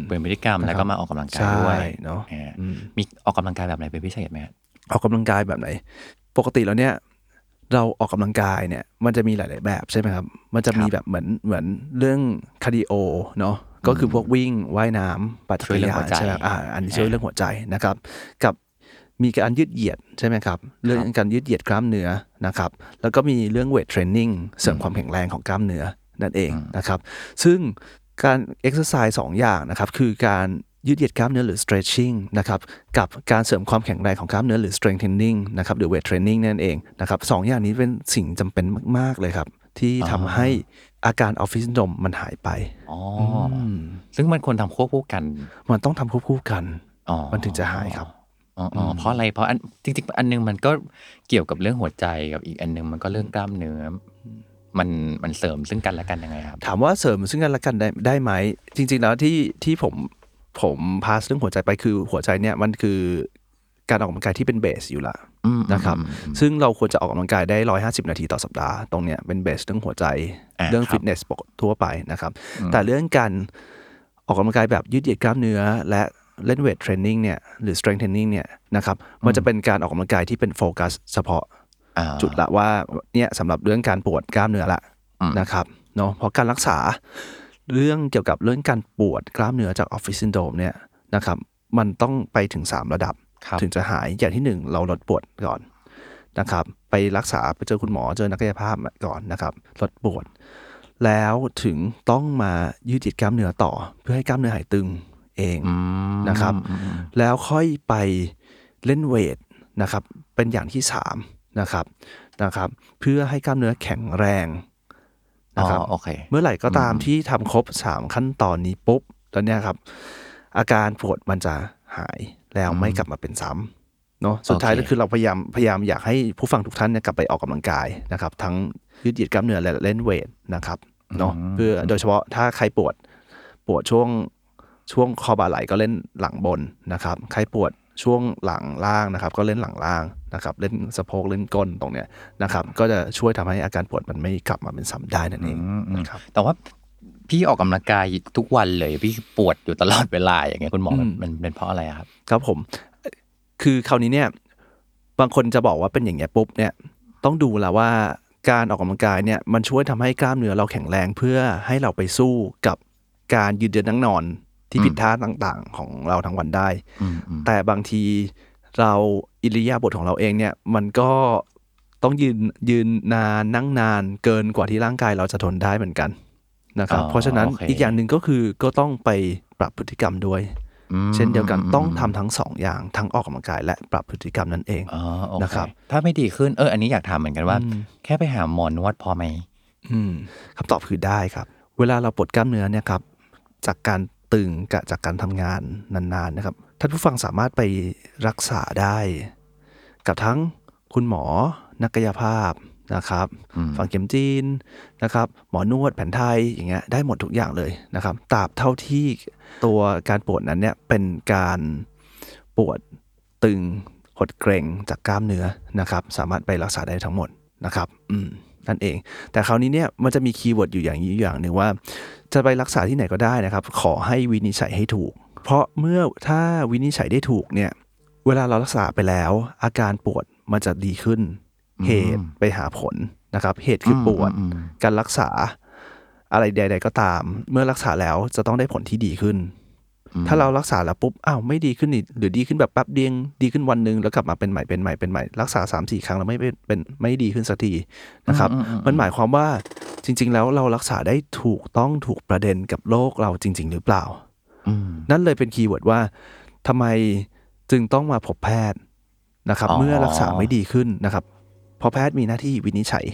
เปลี่ยนพฤติกรรมนะครับแล้วก็มาออกกำลังกายใช่ด้วยเนอะอ่าอืมมีออกกำลังกายแบบไหนเป็นพิเศษไหมฮะออกกำลังกายแบบไหน ปกติแล้วเนี่ยเราออกกำลังกายเนี่ยมันจะมีหลาย ๆ แบบใช่ไหมครับ มันจะมีแบบเหมือนเหมือนเรื่อง cardio เนาะก็คือพวกวิ่งว่ายน้ำปั่นจักรยานใช่ไหมอ่าอันนี้ช่วยเรื่องหัวใจนะครับ กับมีการยืดเหยียดใช่ไหมครับ เรื่องการยืดเหยียดกล้ามเนื้อนะครับ แล้วก็มีเรื่อง weight training เสริมความแข็งแรงของกล้ามเนื้อนั่นเองนะครับ ซึ่ง การเอ็กซ์ไซส์สองอย่างนะครับ คือการยืดเหยียดกล้ามเนื้อหรือ stretching นะครับกับการเสริมความแข็งแรงของกล้ามเนื้อหรือ strengthening นะครับหรือ weight training นั่นเองนะครับสองอย่างนี้เป็นสิ่งจำเป็นมาก ๆ เลยครับ ที่ทำให้อาการออฟฟิศซินโดรมมันหายไปอ๋อมซึ่งมันควรทำควบคู่กัน มันต้องทำควบคู่กันอ๋อมันถึงจะหายครับอ๋ออ๋อเพราะอะไรเพราะอันจริงๆ อันนึงมันก็เกี่ยวกับเรื่องหัวใจกับอีกอันนึงมันก็เรื่องกล้ามเนื้ออ มันมันเสริมซึ่งกันและกันยังไงครับ ถามว่าเสริมซึ่งกันและกันได้ได้ไหมจริง ๆ แล้วที่ที่ผมผมพาสเรื่องหัวใจไปคือหัวใจเนี่ยมันคือการออกกำลังกายที่เป็นเบสอยู่ละอืมนะครับอืมอืมซึ่งเราควรจะออกกำลังกายได้ 150 นาทีต่อสัปดาห์ ตรงเนี้ยเป็นเบสเรื่องหัวใจอ่าเรื่องครับฟิตเนสปกทั่วไปนะครับ แต่เรื่องการออกกำลังกายแบบยืดเหยียดกล้ามเนื้อ และเล่นเวทเทรนนิ่งเนี่ยหรือ strength training เนี่ยนะครับมันจะเป็นการออกกำลังกายที่เป็นโฟกัสเฉพาะอ่า จุดละว่าเนี่ยสำหรับเรื่องการปวดกล้ามเนื้อละอืมนะครับเนาะเพราะการรักษาเรื่องเกี่ยวกับเรื่องการปวดกล้ามเนื้อจากออฟฟิศซินโดรมเนี่ยนะครับมันต้องไปถึง 3 ระดับครับถึงจะหายอย่างที่หนึ่งเราลดปวดก่อนนะครับไปรักษาไปเจอคุณหมอเจอนักกายภาพก่อนนะครับลดปวด แล้วถึงต้องมายืดเหยียดกล้ามเนื้อต่อ เพื่อให้กล้ามเนื้อหายตึงเองอืมนะครับอืมอืมแล้วค่อยไปเล่นเวทนะครับเป็นอย่างที่สาม นะครับนะครับ เพื่อให้กล้ามเนื้อแข็งแรงอ๋นะครับอโอเคเมื่อไหร่ก็ตามที่ทำครบสามขั้นตอนนี้ปุ๊บแล้วเนี่ยครับ อาการปวดมันจะหายแล้วไม่กลับมาเป็นซ้ำเนาะสุดท้ายโอเคก็คือเราพยายามพยายามอยากให้ผู้ฟังทุกท่านเนี่ยกลับไปออกกำลังกายนะครับ ทั้งยืดเหยียดกล้ามเนื้อและเล่นเวทนะครับเนาะเพื่อโดยเฉพาะถ้าใครปวดปวดช่วงช่วงคอบ่าไหล่ก็เล่นหลังบนนะครับ ใครปวด ช่วงหลังล่างนะครับ ก็เล่นหลังล่างนะครับ เล่นสะโพกเล่นก้นตรงเนี้ยนะครับ ก็จะช่วยทำให้อาการปวดมันไม่กลับมาเป็นซ้ำได้นั่นเองอืมอืมนะครับแต่ว่าพี่ออกกำลังกายทุกวันเลยพี่ปวดอยู่ตลอดเวลาอย่างเงี้ยคุณหมอมันอืมมันเป็นเพราะอะไรอะครับ ครับผมเอ่อคือคราวนี้เนี่ย บางคนจะบอกว่าเป็นอย่างเงี้ยปุ๊บเนี่ยต้องดูแล้วว่าการออกกำลังกายเนี่ยมันช่วยทำให้กล้ามเนื้อเราแข็งแรงเพื่อให้เราไปสู้กับการยืนเดินนั่งนอน ที่อืมผิดท่าต่างๆ ของเราทั้งวันได้อืมอืมแต่บางทีเราอิริยาบถของเราเองเนี่ยมันก็ต้องยืนยืนนานนั่งนานเกินกว่าที่ร่างกายเราจะทนได้เหมือนกันนะครับ เพราะฉะนั้นอีกอย่างหนึ่งก็คือก็ต้องไปปรับพฤติกรรมด้วยอืมเช่นเดียวกันมต้องทำทั้งสองอย่างทั้งออกกำลังกายและปรับพฤติกรรมนั่นเองอ๋อโอเคนะครับ ถ้าไม่ดีขึ้นเอออันนี้อยากถามเหมือนกันว่าอืมแค่ไปหาหมอนวดพอไหมอืมคำตอบคือได้ครับ เวลาเราปวดกล้ามเนื้อเนี่ยครับจากการ ตึงกับจากการทำงานนานๆนะครับท่านผู้ฟังสามารถไปรักษาได้ กับทั้งคุณหมอนักกายภาพนะครับอืมฝังเข็มจีนนะครับ หมอนวดแผนไทยอย่างเงี้ยได้หมดทุกอย่างเลยนะครับตราบเท่าที่ตัวการปวดนั้นเนี่ยเป็นการปวดตึงหดเกร็งจากกล้ามเนื้อนะครับ สามารถไปรักษาได้ทั้งหมดนะครับ อืม นั่นเอง แต่คราวนี้เนี่ยมันจะมี keyword อยู่อย่างนี้อยู่อย่างหนึ่งว่า จะไปรักษาที่ไหนก็ได้นะครับ ขอให้วินิจฉัยให้ถูก เพราะเมื่อถ้าวินิจฉัยได้ถูกเนี่ยเวลาเรารักษาไปแล้ว อาการปวดมันจะดีขึ้น เหตุไปหาผลนะครับ เหตุคือปวดอืมอืมการรักษาอะไรใด ๆ ก็ตาม เมื่อรักษาแล้วจะต้องได้ผลที่ดีขึ้น ถ้าเรารักษาแล้วปุ๊บอ้าวไม่ดีขึ้นอีกหรือดีขึ้นแบบแป๊บเดียวดีขึ้นวันหนึ่งแล้วกลับมาเป็นใหม่เป็นใหม่เป็นใหม่รักษาสามสี่ครั้งแล้วไม่เป็นเป็นไม่ดีขึ้นสักทีนะครับ มันหมายความว่าจริง ๆ แล้วเรารักษาได้ถูกต้องถูกประเด็นกับโรคเราจริง ๆ หรือเปล่าอืมนั่นเลยเป็น keyword ว่าทำไมจึงต้องมาพบแพทย์นะครับอ๋อเมื่อรักษาไม่ดีขึ้นนะครับเพราะแพทย์มีหน้าที่วินิจฉัย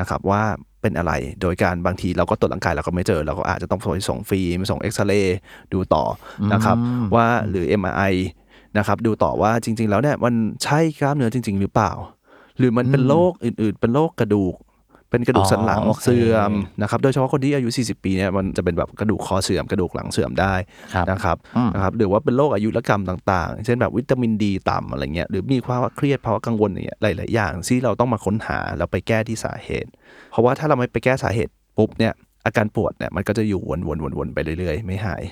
นะครับว่า เป็นอะไร โดยการบางทีเราก็ตรวจร่างกายเราก็ไม่เจอ เราก็อาจจะต้องไปส่งฟิล์มส่งเอ็กซเรย์ดูต่อนะครับ ว่าหรือ MRI นะครับ ดูต่อว่าจริง ๆ แล้วเนี่ยมันใช่กล้ามเนื้อจริง ๆ หรือเปล่า หรือมันเป็นโรคอื่น ๆ เป็นโรคกระดูก เป็นกระดูกสันหลังอ๋อโอเคเสื่อมนะครับโดยเฉพาะคนที่อายุ 40 ปีเนี่ยมันจะเป็นแบบกระดูกคอเสื่อมกระดูกหลังเสื่อมได้ครับนะครับอืมนะครับหรือว่าเป็นโรคอายุรกรรมต่างๆ เช่นแบบวิตามินดีต่ำอะไรเงี้ยหรือมีความเครียดภาวะกังวลอย่างเงี้ยหลายๆอย่างที่เราต้องมาค้นหาแล้วไปแก้ที่สาเหตุ เพราะว่าถ้าเราไม่ไปแก้สาเหตุปุ๊บเนี่ยอาการปวดเนี่ยมันก็จะอยู่วนๆๆๆไปเรื่อยๆ ไม่หาย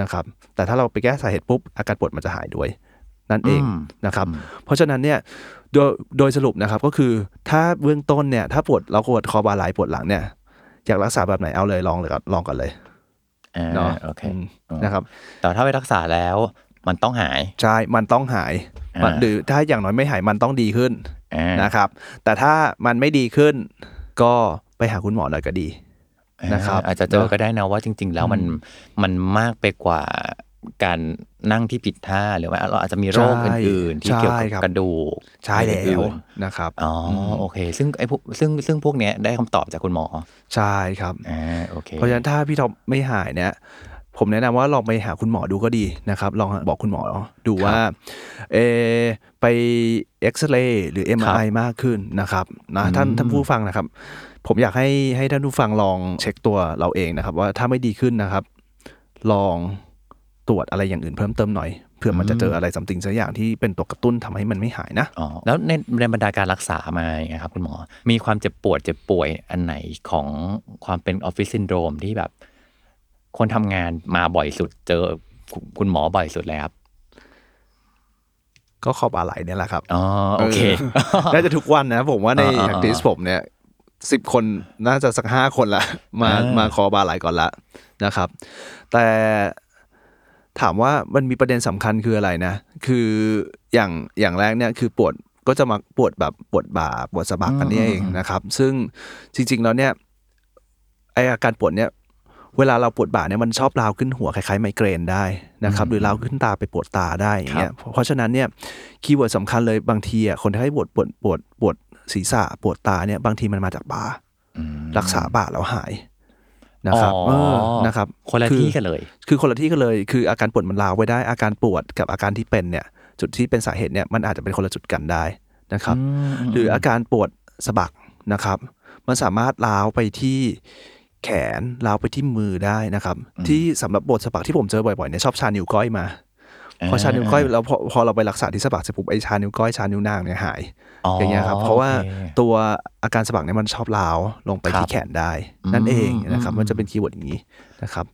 นะครับแต่ถ้าเราไปแก้สาเหตุปุ๊บอาการปวดมันจะหายด้วย นั่นเองอืมนะครับ เพราะฉะนั้นเนี่ยโดยโดยสรุปนะครับก็คือถ้าเบื้องต้นเนี่ยถ้าปวดเราปวดคอบาไหลปวดหลังเนี่ยอยากรักษาแบบไหนเอาเลยลองเลยครับลองกันเลยอ่าเนาะโอเคอืมนะครับ แต่ถ้าไปรักษาแล้วมันต้องหาย ใช่ มันต้องหายมันอ่าหรือถ้าอย่างน้อยไม่หายมันต้องดีขึ้นอ่านะครับ แต่ถ้ามันไม่ดีขึ้นก็ไปหาคุณหมอหน่อยก็ดีนะครับอาจจะเจอก็ได้นะว่าจริง ๆ แล้วมันมันมากไปกว่า การนั่งที่ผิดท่าหรือว่าเราอาจจะมีโรคใช่อื่นๆ ที่เกี่ยวกับใช่ครับกระดูกใช่แล้วอื่นนะครับๆอ๋ออโอเค ซึ่งไอ้พวกซึ่งซึ่งพวกเนี้ยได้คำตอบจากคุณหมอ ใช่ครับอ่าโอเคเพราะฉะนั้นถ้าพี่ท็อปไม่หายเนี่ยผมแนะนำว่าลองไปหาคุณหมอดูก็ดีนะครับ ลองบอกคุณหมอดูว่าเออไปเอ็กซเรย์หรือ MRI มากขึ้นนะครับนะท่านท่านผู้ฟังนะครับ ผมอยากให้ให้ท่านผู้ฟังลองเช็คตัวเราเองนะครับ ว่าถ้าไม่ดีขึ้นนะครับ ลอง ตรวจอะไรอย่างอื่นเพิ่มเติมหน่อยเผื่อมันจะเจออะไรสัมติงสักอย่างที่เป็นตัวกระตุ้นทำให้มันไม่หายนะอ๋อแล้วในในบรรดาการรักษามาอย่างเงี้ยครับคุณหมอ มีความเจ็บปวดเจ็บป่วยอันไหนของความเป็นออฟฟิศซินโดรมที่แบบ คนทำงานมาบ่อยสุดเจอคุณคุณหมอบ่อยสุดเลยครับก็ขอบาไหลเนี่ยแหละครับอ๋อโอเคน่าจะทุกวันนะผมว่าในอ่าอ่าแอคทิสผมเนี่ยสิบคนน่าจะสักห้าคนละมาอ่ามมาคอบาไหลก่อนละนะครับ แต่ ถามว่ามันมีประเด็นสำคัญคืออะไรนะ คืออย่างอย่างแรกเนี่ยคือปวดก็จะมาปวดแบบปวดบ่าปวดสะบักกันนี่เองนะครับ ซึ่งจริง ๆ แล้วเนี่ยไออาการปวดเนี่ยเวลาเราปวดบ่าเนี่ยมันชอบร้าวขึ้นหัวคล้ายๆไมเกรนได้นะครับหรือร้าวขึ้นตาไปปวดตาได้อย่างเงี้ยเพราะฉะนั้นเนี่ย keyword สำคัญเลยบางทีอะคนที่ให้ปวดปวดปวดปวดศีรษะปวดตาเนี่ยบางทีมันมาจากบ่ารักษาบ่าแล้วหาย นะครับอ๋อเออนะครับคนละที่กันเลย คือคนละที่กันเลย คืออาการปวดมันร้าวไปได้ อาการปวดกับอาการที่เป็นเนี่ย จุดที่เป็นสาเหตุเนี่ยมันอาจจะเป็นคนละจุดกันได้นะครับ หรืออาการปวดสะบักนะครับ มันสามารถร้าวไปที่แขนร้าวไปที่มือได้นะครับ ที่สำหรับปวดสะบักที่ผมเจอบ่อยๆเนี่ยชอบชานิ้วก้อยมาพอชานิ้วก้อยแล้วพอพอเราไปรักษาที่สะบักเสร็จปุ๊บไอชานิ้วก้อยชานิ้วนางเนี่ยหายอ๋ออ อย่างเงี้ยครับ เพราะว่าโอเคตัวอาการสะบักเนี่ยมันชอบร้าวลงไปครับที่แขนได้ นั่นเองนะครับอืมมันจะเป็น keyword อย่างนี้นะครับ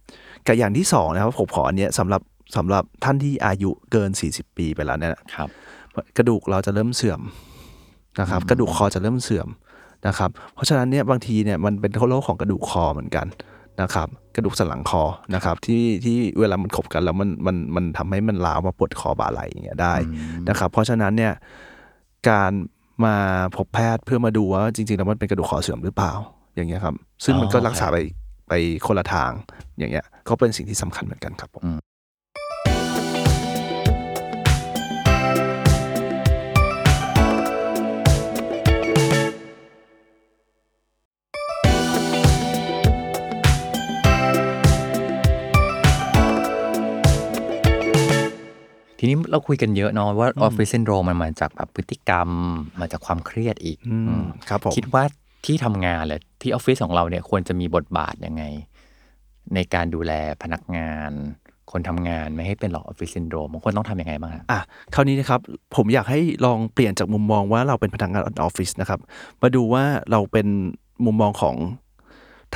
กับอย่างที่สองนะครับผมขออันเนี้ยสำหรับสำหรับท่านที่อายุเกิน 40 ปีไปแล้วเนี่ยครับกระดูกเราจะเริ่มเสื่อมนะครับ กระดูกคอจะเริ่มเสื่อมนะครับ เพราะฉะนั้นเนี่ยบางทีเนี่ยมันเป็นโรคของกระดูกคอเหมือนกันนะครับ กระดูกสันหลังคอนะครับ ที่ที่เวลามันขบกันแล้วมันมันมันทำให้มันล้าวมาปวดคอบ่าไหล่อย่างเงี้ยได้นะครับ เพราะฉะนั้นเนี่ยการ มาพบแพทย์เพื่อมาดูว่าจริงๆแล้วมันเป็นกระดูกคอเสื่อมหรือเปล่าอย่างเงี้ยครับ ซึ่งมันก็อ๋อรักษาไปไปคนละทางอย่างเงี้ยก็เป็นสิ่งที่สำคัญเหมือนกันครับผม ทีนี้เราคุยกันเยอะเนาะว่าออฟฟิศซินโดรมมันมาจากแบบพฤติกรรม มาจากความเครียดอีกอืมอืมครับผมคิดว่าที่ทำงานเลยที่ออฟฟิศของเราเนี่ยควรจะมีบทบาทยังไง ในการดูแลพนักงาน คนทำงานไม่ให้เป็นโรคออฟฟิศซินโดรมบางคนต้องทำยังไงบ้างครับอะคราวนี้นะครับผมอยากให้ลองเปลี่ยนจากมุมมองว่าเราเป็นพนักงานออฟฟิศนะครับมาดูว่าเราเป็นมุมมองของ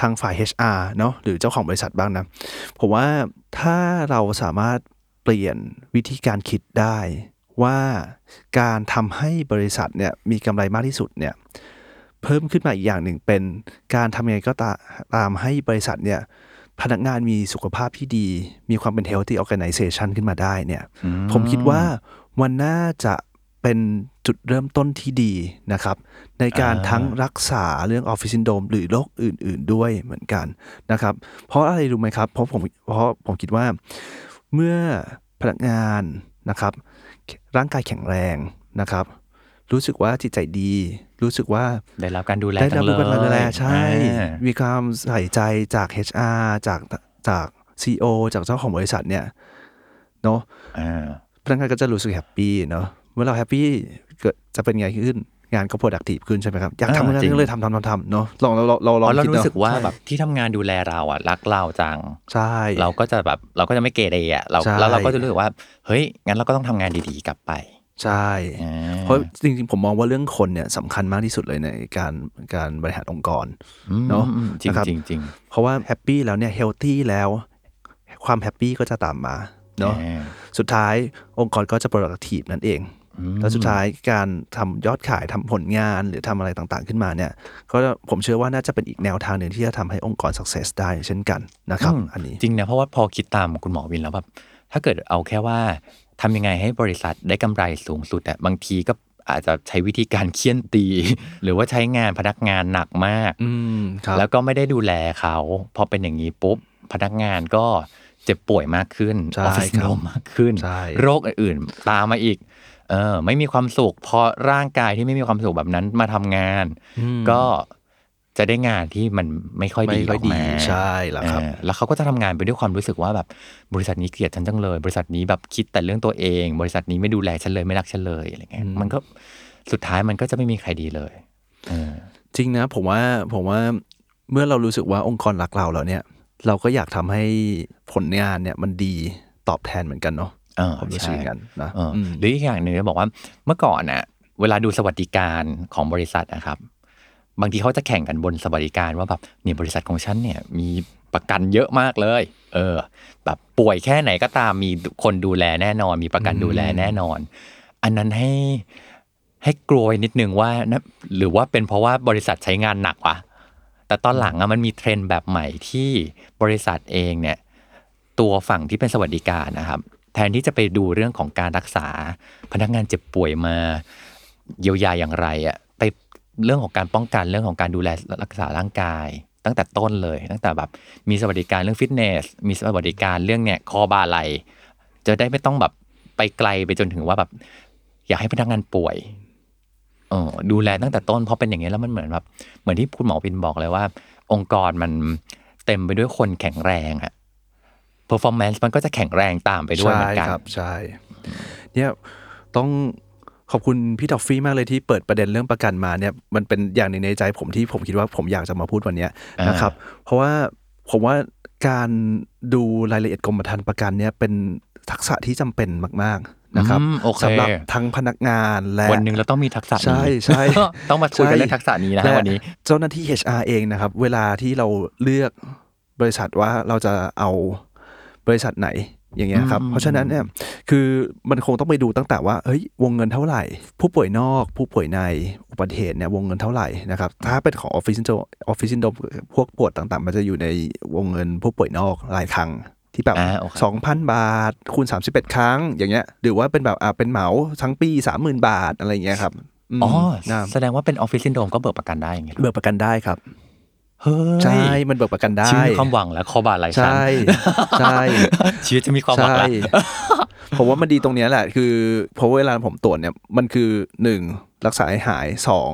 ทางฝ่าย HR เนาะหรือเจ้าของบริษัทบ้างนะผมว่าถ้าเราสามารถ เปลี่ยนวิธีการคิดได้ว่าการทำให้บริษัทเนี่ยมีกำไรมากที่สุดเนี่ยเพิ่มขึ้นมาอีกอย่างหนึ่งเป็นการทำยังไงก็ตาตามให้บริษัทเนี่ยพนักงานมีสุขภาพที่ดี มีความเป็น healthy organization ขึ้นมาได้เนี่ยผมคิดว่ามันน่าจะเป็นจุดเริ่มต้นที่ดีนะครับ ในการอ่าทั้งรักษาเรื่องออฟฟิศซินโดมหรือโรคอื่น ๆ ด้วยเหมือนกันนะครับ เพราะอะไรรู้ไหมครับ เพราะผมเพราะผมคิดว่า เมื่อพนักงานนะครับ ร่างกายแข็งแรงนะครับ รู้สึกว่าจิตใจดี รู้สึกว่าได้รับการดูแลได้จัรับงเลยการดูแลใช่อ่ามีความใส่ใจจาก HR จากจาก CEO จากเจ้าของบริษัทเนี่ยเนาะอ่าพนักงานก็จะรู้สึก happy เนาะเมื่อเรา happy เกิดจะเป็นไงขึ้น งานก็ productive ขึ้นใช่ไหมครับ อยากทำงานจริงก็เลยทำทำทำทำเนาะลองเราเราเราลองเพราะเราคิดเนอะรู้สึกว่าใช่แบบที่ทำงานดูแลเราอะรักเราจังใช่เราก็จะแบบเราก็จะไม่เกเรอะเราใช่แล้วเราก็จะรู้สึกว่าเฮ้ยงั้นเราก็ต้องทำงานดีๆกลับไปใช่อ่าเพราะจริงๆ ผมมองว่าเรื่องคนเนี่ยสำคัญมากที่สุดเลยในการการบริหารองค์กรอืมเนอะอืมจริงนะครับจริงจริงเพราะว่า happy แล้วเนี่ย healthy แล้ว ความ happy ก็จะตามมาเนาะอ่าสุดท้ายองค์กรก็จะ productive นั่นเองอืม แล้วสุดท้ายการทำยอดขายทำผลงานหรือทำอะไรต่างๆขึ้นมาเนี่ย ก็ผมเชื่อว่าน่าจะเป็นอีกแนวทางหนึ่งที่จะทำให้องค์กร success ได้เช่นกันนะครับมอันนี้จริงนะเพราะว่าพอคิดตามคุณหมอวินแล้วแบบถ้าเกิดเอาแค่ว่าทำยังไงให้บริษัทได้กำไรสูงสุดอะบางทีก็อาจจะใช้วิธีการเคี่ยนตี หรือว่าใช้งานพนักงานหนักมากอืมครับแล้วก็ไม่ได้ดูแลเขา พอเป็นอย่างนี้ปุ๊บ พนักงานก็เจ็บป่วยมากขึ้นใช่ออฟฟิศครับโดมมากขึ้นใช่โรคอื่นๆตามมาอีกเออไม่มีความสุขพอร่างกายที่ไม่มีความสุขแบบนั้นมาทำงานอืมก็จะได้งานที่มันไม่ค่อยดีไม่ค่อยออกมาดีใช่แล้วครับเออแล้วเขาก็จะทำงานไปด้วยความรู้สึกว่าแบบบริษัทนี้เกลียดฉันจังเลย บริษัทนี้แบบคิดแต่เรื่องตัวเอง บริษัทนี้ไม่ดูแลฉันเลยไม่รักฉันเลยอะไรเงี้ยมันก็สุดท้ายมันก็จะไม่มีใครดีเลยเออจริงนะผมว่าผมว่าเมื่อเรารู้สึกว่าองค์กรรักเราแล้วเนี่ย เราก็อยากทำให้ผลงานเนี่ยมันดีตอบแทนเหมือนกันเนาะเออ ผมรู้สึกอย่างนั้นนะเอออมหรืออีกอย่างหนึ่งก็บอกว่าเมื่อก่อนน่ะ เวลาดูสวัสดิการของบริษัทนะครับ บางทีเขาจะแข่งกันบนสวัสดิการว่าแบบเนี่ยบริษัทของฉันเนี่ยมีประกันเยอะมากเลย เออ แบบป่วยแค่ไหนก็ตามมีคนดูแลแน่นอน มีประกันดูแลแน่นอน อันนั้นให้ให้กลัวไว้นิดนึงว่านะหรือว่าเป็นเพราะว่าบริษัทใช้งานหนักวะแต่ตอนหลังอะมันมีเทรนด์แบบใหม่ที่บริษัทเองเนี่ย ตัวฝั่งที่เป็นสวัสดิการนะครับ แทนที่จะไปดูเรื่องของการรักษา พนักงานเจ็บป่วยมาเยียวยาอย่างไรอะไปเรื่องของการป้องกันเรื่องของการดูแลรักษาร่างกาย ตั้งแต่ต้นเลย ตั้งแต่แบบมีสวัสดิการเรื่องฟิตเนส มีสวัสดิการเรื่องเนี่ยคอบาไหลจะได้ไม่ต้องแบบไปไกลไปจนถึงว่าแบบ อยากให้พนักงานป่วยเออดูแลตั้งแต่ต้นเพราะเป็นอย่างนี้แล้วมันเหมือนแบบเหมือนที่คุณหมอปินบอกเลยว่า องค์กรมันเต็มไปด้วยคนแข็งแรงอะ performance มันก็จะแข็งแรงตามไปด้วยเหมือนกันใช่ครับใช่เนี่ยต้องขอบคุณพี่ทอฟฟี่มากเลยที่เปิดประเด็นเรื่องประกันมาเนี่ยมันเป็นอย่างหนึ่งในใจผมที่ผมคิดว่าผมอยากจะมาพูดวันเนี้ยอ่านนะครับ เพราะว่าผมว่าการดูรายละเอียดกรมธรรม์ประกันเนี่ยเป็นทักษะที่จำเป็นมาก ๆนะครับอืมโอเคสำหรับทั้งพนักงานและวันหนึ่งเราต้องมีทักษะนี้ใช่ใช่ต้องมาคุยกันเรื่องทักษะนี้นะฮะและวันนี้ เจ้าหน้าที่ HR เองนะครับ เวลาที่เราเลือกบริษัทว่าเราจะเอา บริษัทไหนอย่างเงี้ยครับอืมเพราะฉะนั้นเนี่ยคือมันคงต้องไปดูตั้งแต่ว่าเฮ้ยวงเงินเท่าไหร่ ผู้ป่วยนอก ผู้ป่วยในอุบัติเหตุเนี่ยวงเงินเท่าไหร่นะครับถ้าเป็นของออฟฟิศซินโดออฟฟิศซินโดรมพวกปวดต่างๆ มันจะอยู่ในวงเงินผู้ป่วยนอกรายครั้งที่แบบอ่าโอเคสองพันบาท คูณ 31 ครั้งอย่างเงี้ยหรือว่าเป็นแบบอ่าเป็นเหมาทั้งปีสามหมื่นบาทอะไรอย่างเงี้ยครับมอ๋อนะแสดงว่าเป็นออฟฟิศซินโดรมก็เบิกประกันได้อย่างเงี้ยเหรอเบิกประกันได้ครับ เฮ้ยใช่มันเบิกประกันได้ชีวิตมีความหวังแล้วคอบ่าไหล่ฉันใช่ใช่ชีวิตจะมีความหวังใช่แล้วผมว่ามันดีตรงเนี้ยแหละ คือเพราะเวลาผมตรวจเนี่ยมันคือหนึ่งรักษาให้หายสอง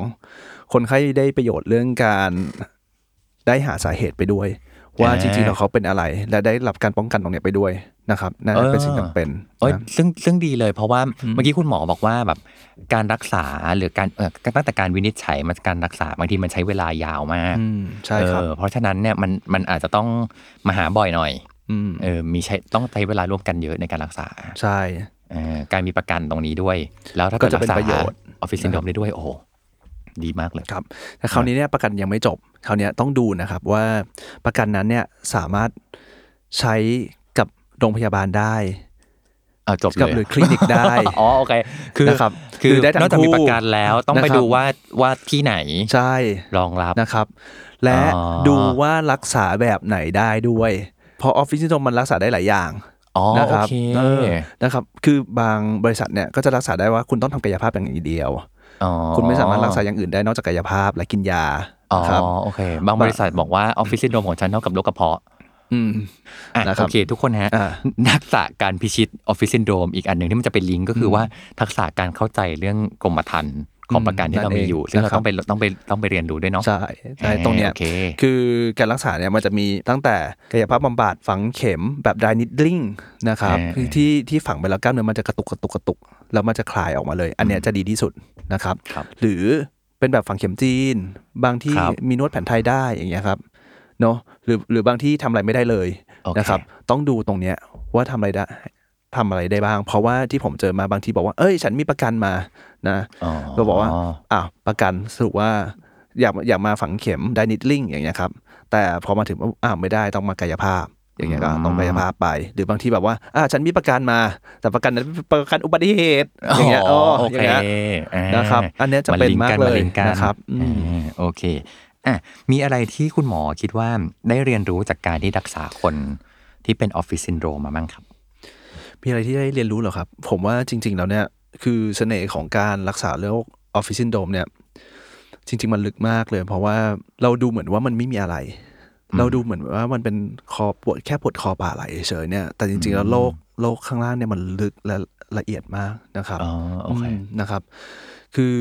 คนไข้ได้ประโยชน์เรื่องการได้หาสาเหตุไปด้วย ว่าอ่าจริงๆแล้วเขาเป็นอะไร และได้รับการป้องกันตรงเนี้ยไปด้วยนะครับน่าจะเป็นสิ่งจำเป็นเอ้ยนะซึ่งซึ่งดีเลยเพราะว่าเมื่อกี้คุณหมอบอกว่าแบบการรักษาหรือการเออตั้งแต่การวินิจฉัยมันการรักษาบางทีมันใช้เวลายาวมากอืมใช่ครับเออเพราะฉะนั้นเนี่ยมันมันอาจจะต้องมาหาบ่อยหน่อยอืมเออมีใช้ต้องใช้เวลาร่วมกันเยอะในการรักษาใช่เออการมีประกันตรงนี้ด้วย แล้วถ้าก็เกิดจะรัเป็นกษาประโยชน์ออฟฟิศซินโดรมได้ด้วยโอ้โห ดีมากเลยครับแต่คราวนี้เนี่ยประกันยังไม่จบคราวเนี้ยต้องดูนะครับว่าประกันนั้นเนี่ยสามารถใช้กับโรงพยาบาลได้อ่าจบกับเลยหรือคลินิกได้อ๋อโอเคคือนะครับคือหรือได้ทั้งนอกจากมีคู่ประกันแล้วต้องไปนะครับดูว่าว่าที่ไหนใช่รองรับนะครับ และอ๋อดูว่ารักษาแบบไหนได้ด้วยเพราะออฟฟิศซินโดรมมันรักษาได้หลายอย่างอ๋อนะโอเคครับเออนะครับ คือบางบริษัทเนี่ยก็จะรักษาได้ว่าคุณต้องทำกายภาพอย่างเดียวอ๋อ คุณไม่สามารถรักษาอย่างอื่นได้นอกจากกายภาพและกินยาอ๋อครับโอเค บางบริษัทบอกว่าออฟฟิศซินโดรมของฉันเท่ากับโรคกระเพาะอืมอะนะครับโอเค ทุกคนฮะอ่าทักษะการพิชิตออฟฟิศซินโดรมอีกอันหนึ่งที่มันจะเป็นลิงก์ก็คือว่าทักษะการเข้าใจเรื่องกรมธรรม์ของประกันที่เรามีอยู่ ซึ่งเราต้องไปต้องไปต้องไปเรียนรู้ด้วยเนาะใช่ใช่ตรงเนี้ยโอเคคือการรักษาเนี่ยมันจะมีตั้งแต่กายภาพบำบัดฝังเข็มแบบด y นิดลิงนะครับเออคือที่ที่ฝังไปแล้วกล้ามเนื้อมันจะกระตุกกระตุกกระตุกแล้วมันจะคลายออกมาเลย อันเนี้ยจะดีที่สุด นะครับครับหรือเป็นแบบฝังเข็มจีน บางที่ครับมีนวดแผนไทยได้อย่างเงี้ยครับเนาะหรือหรือบางที่ทำอะไรไม่ได้เลยโอเคนะครับ ต้องดูตรงเนี้ยว่าทำอะไรได้ทำอะไรได้บ้าง เพราะว่าที่ผมเจอมาบางทีบอกว่า เอ้ย ฉันมีประกันมานะอ๋อก็บอกว่าอ้าวประกันสรุปว่าอยากอยากมาฝังเข็ม dry needling อย่างเงี้ยครับ แต่พอมาถึงว่าอ้าวไม่ได้ต้องมากายภาพ อย่างเงี้ยก็ต้องกายภาพไป หรือบางทีแบบว่าอ่าฉันมีประกันมา แต่ประกันนั้นเป็นประกันอุบัติเหตุอย่างเงี้ยอ๋ออ๋อโอเคย่างเงี้ยอ่านะครับอันเนี้ยจะเป็นมากเลยลิงก์กันนะครับอืมอ่าโอเคอะมีอะไรที่คุณหมอคิดว่าได้เรียนรู้จากการที่รักษาคนที่เป็นออฟฟิศซินโดรมมาบ้างครับ มีอะไรที่ได้เรียนรู้เหรอครับ ผมว่าจริง ๆ แล้วเนี่ย คือเสน่ห์ของการรักษาโรคออฟฟิศซินโดรมเนี่ย จริง ๆ มันลึกมากเลย เพราะว่าเราดูเหมือนว่ามันไม่มีอะไร เราดูเหมือนว่ามันเป็นคอปวดแค่ปวดคอบ่าไหล่เฉยๆเนี่ย แต่จริงๆแล้วโรคโรคข้างล่างเนี่ยมันลึกและละเอียดมากนะครับอ๋อโอเคมนะครับ คือ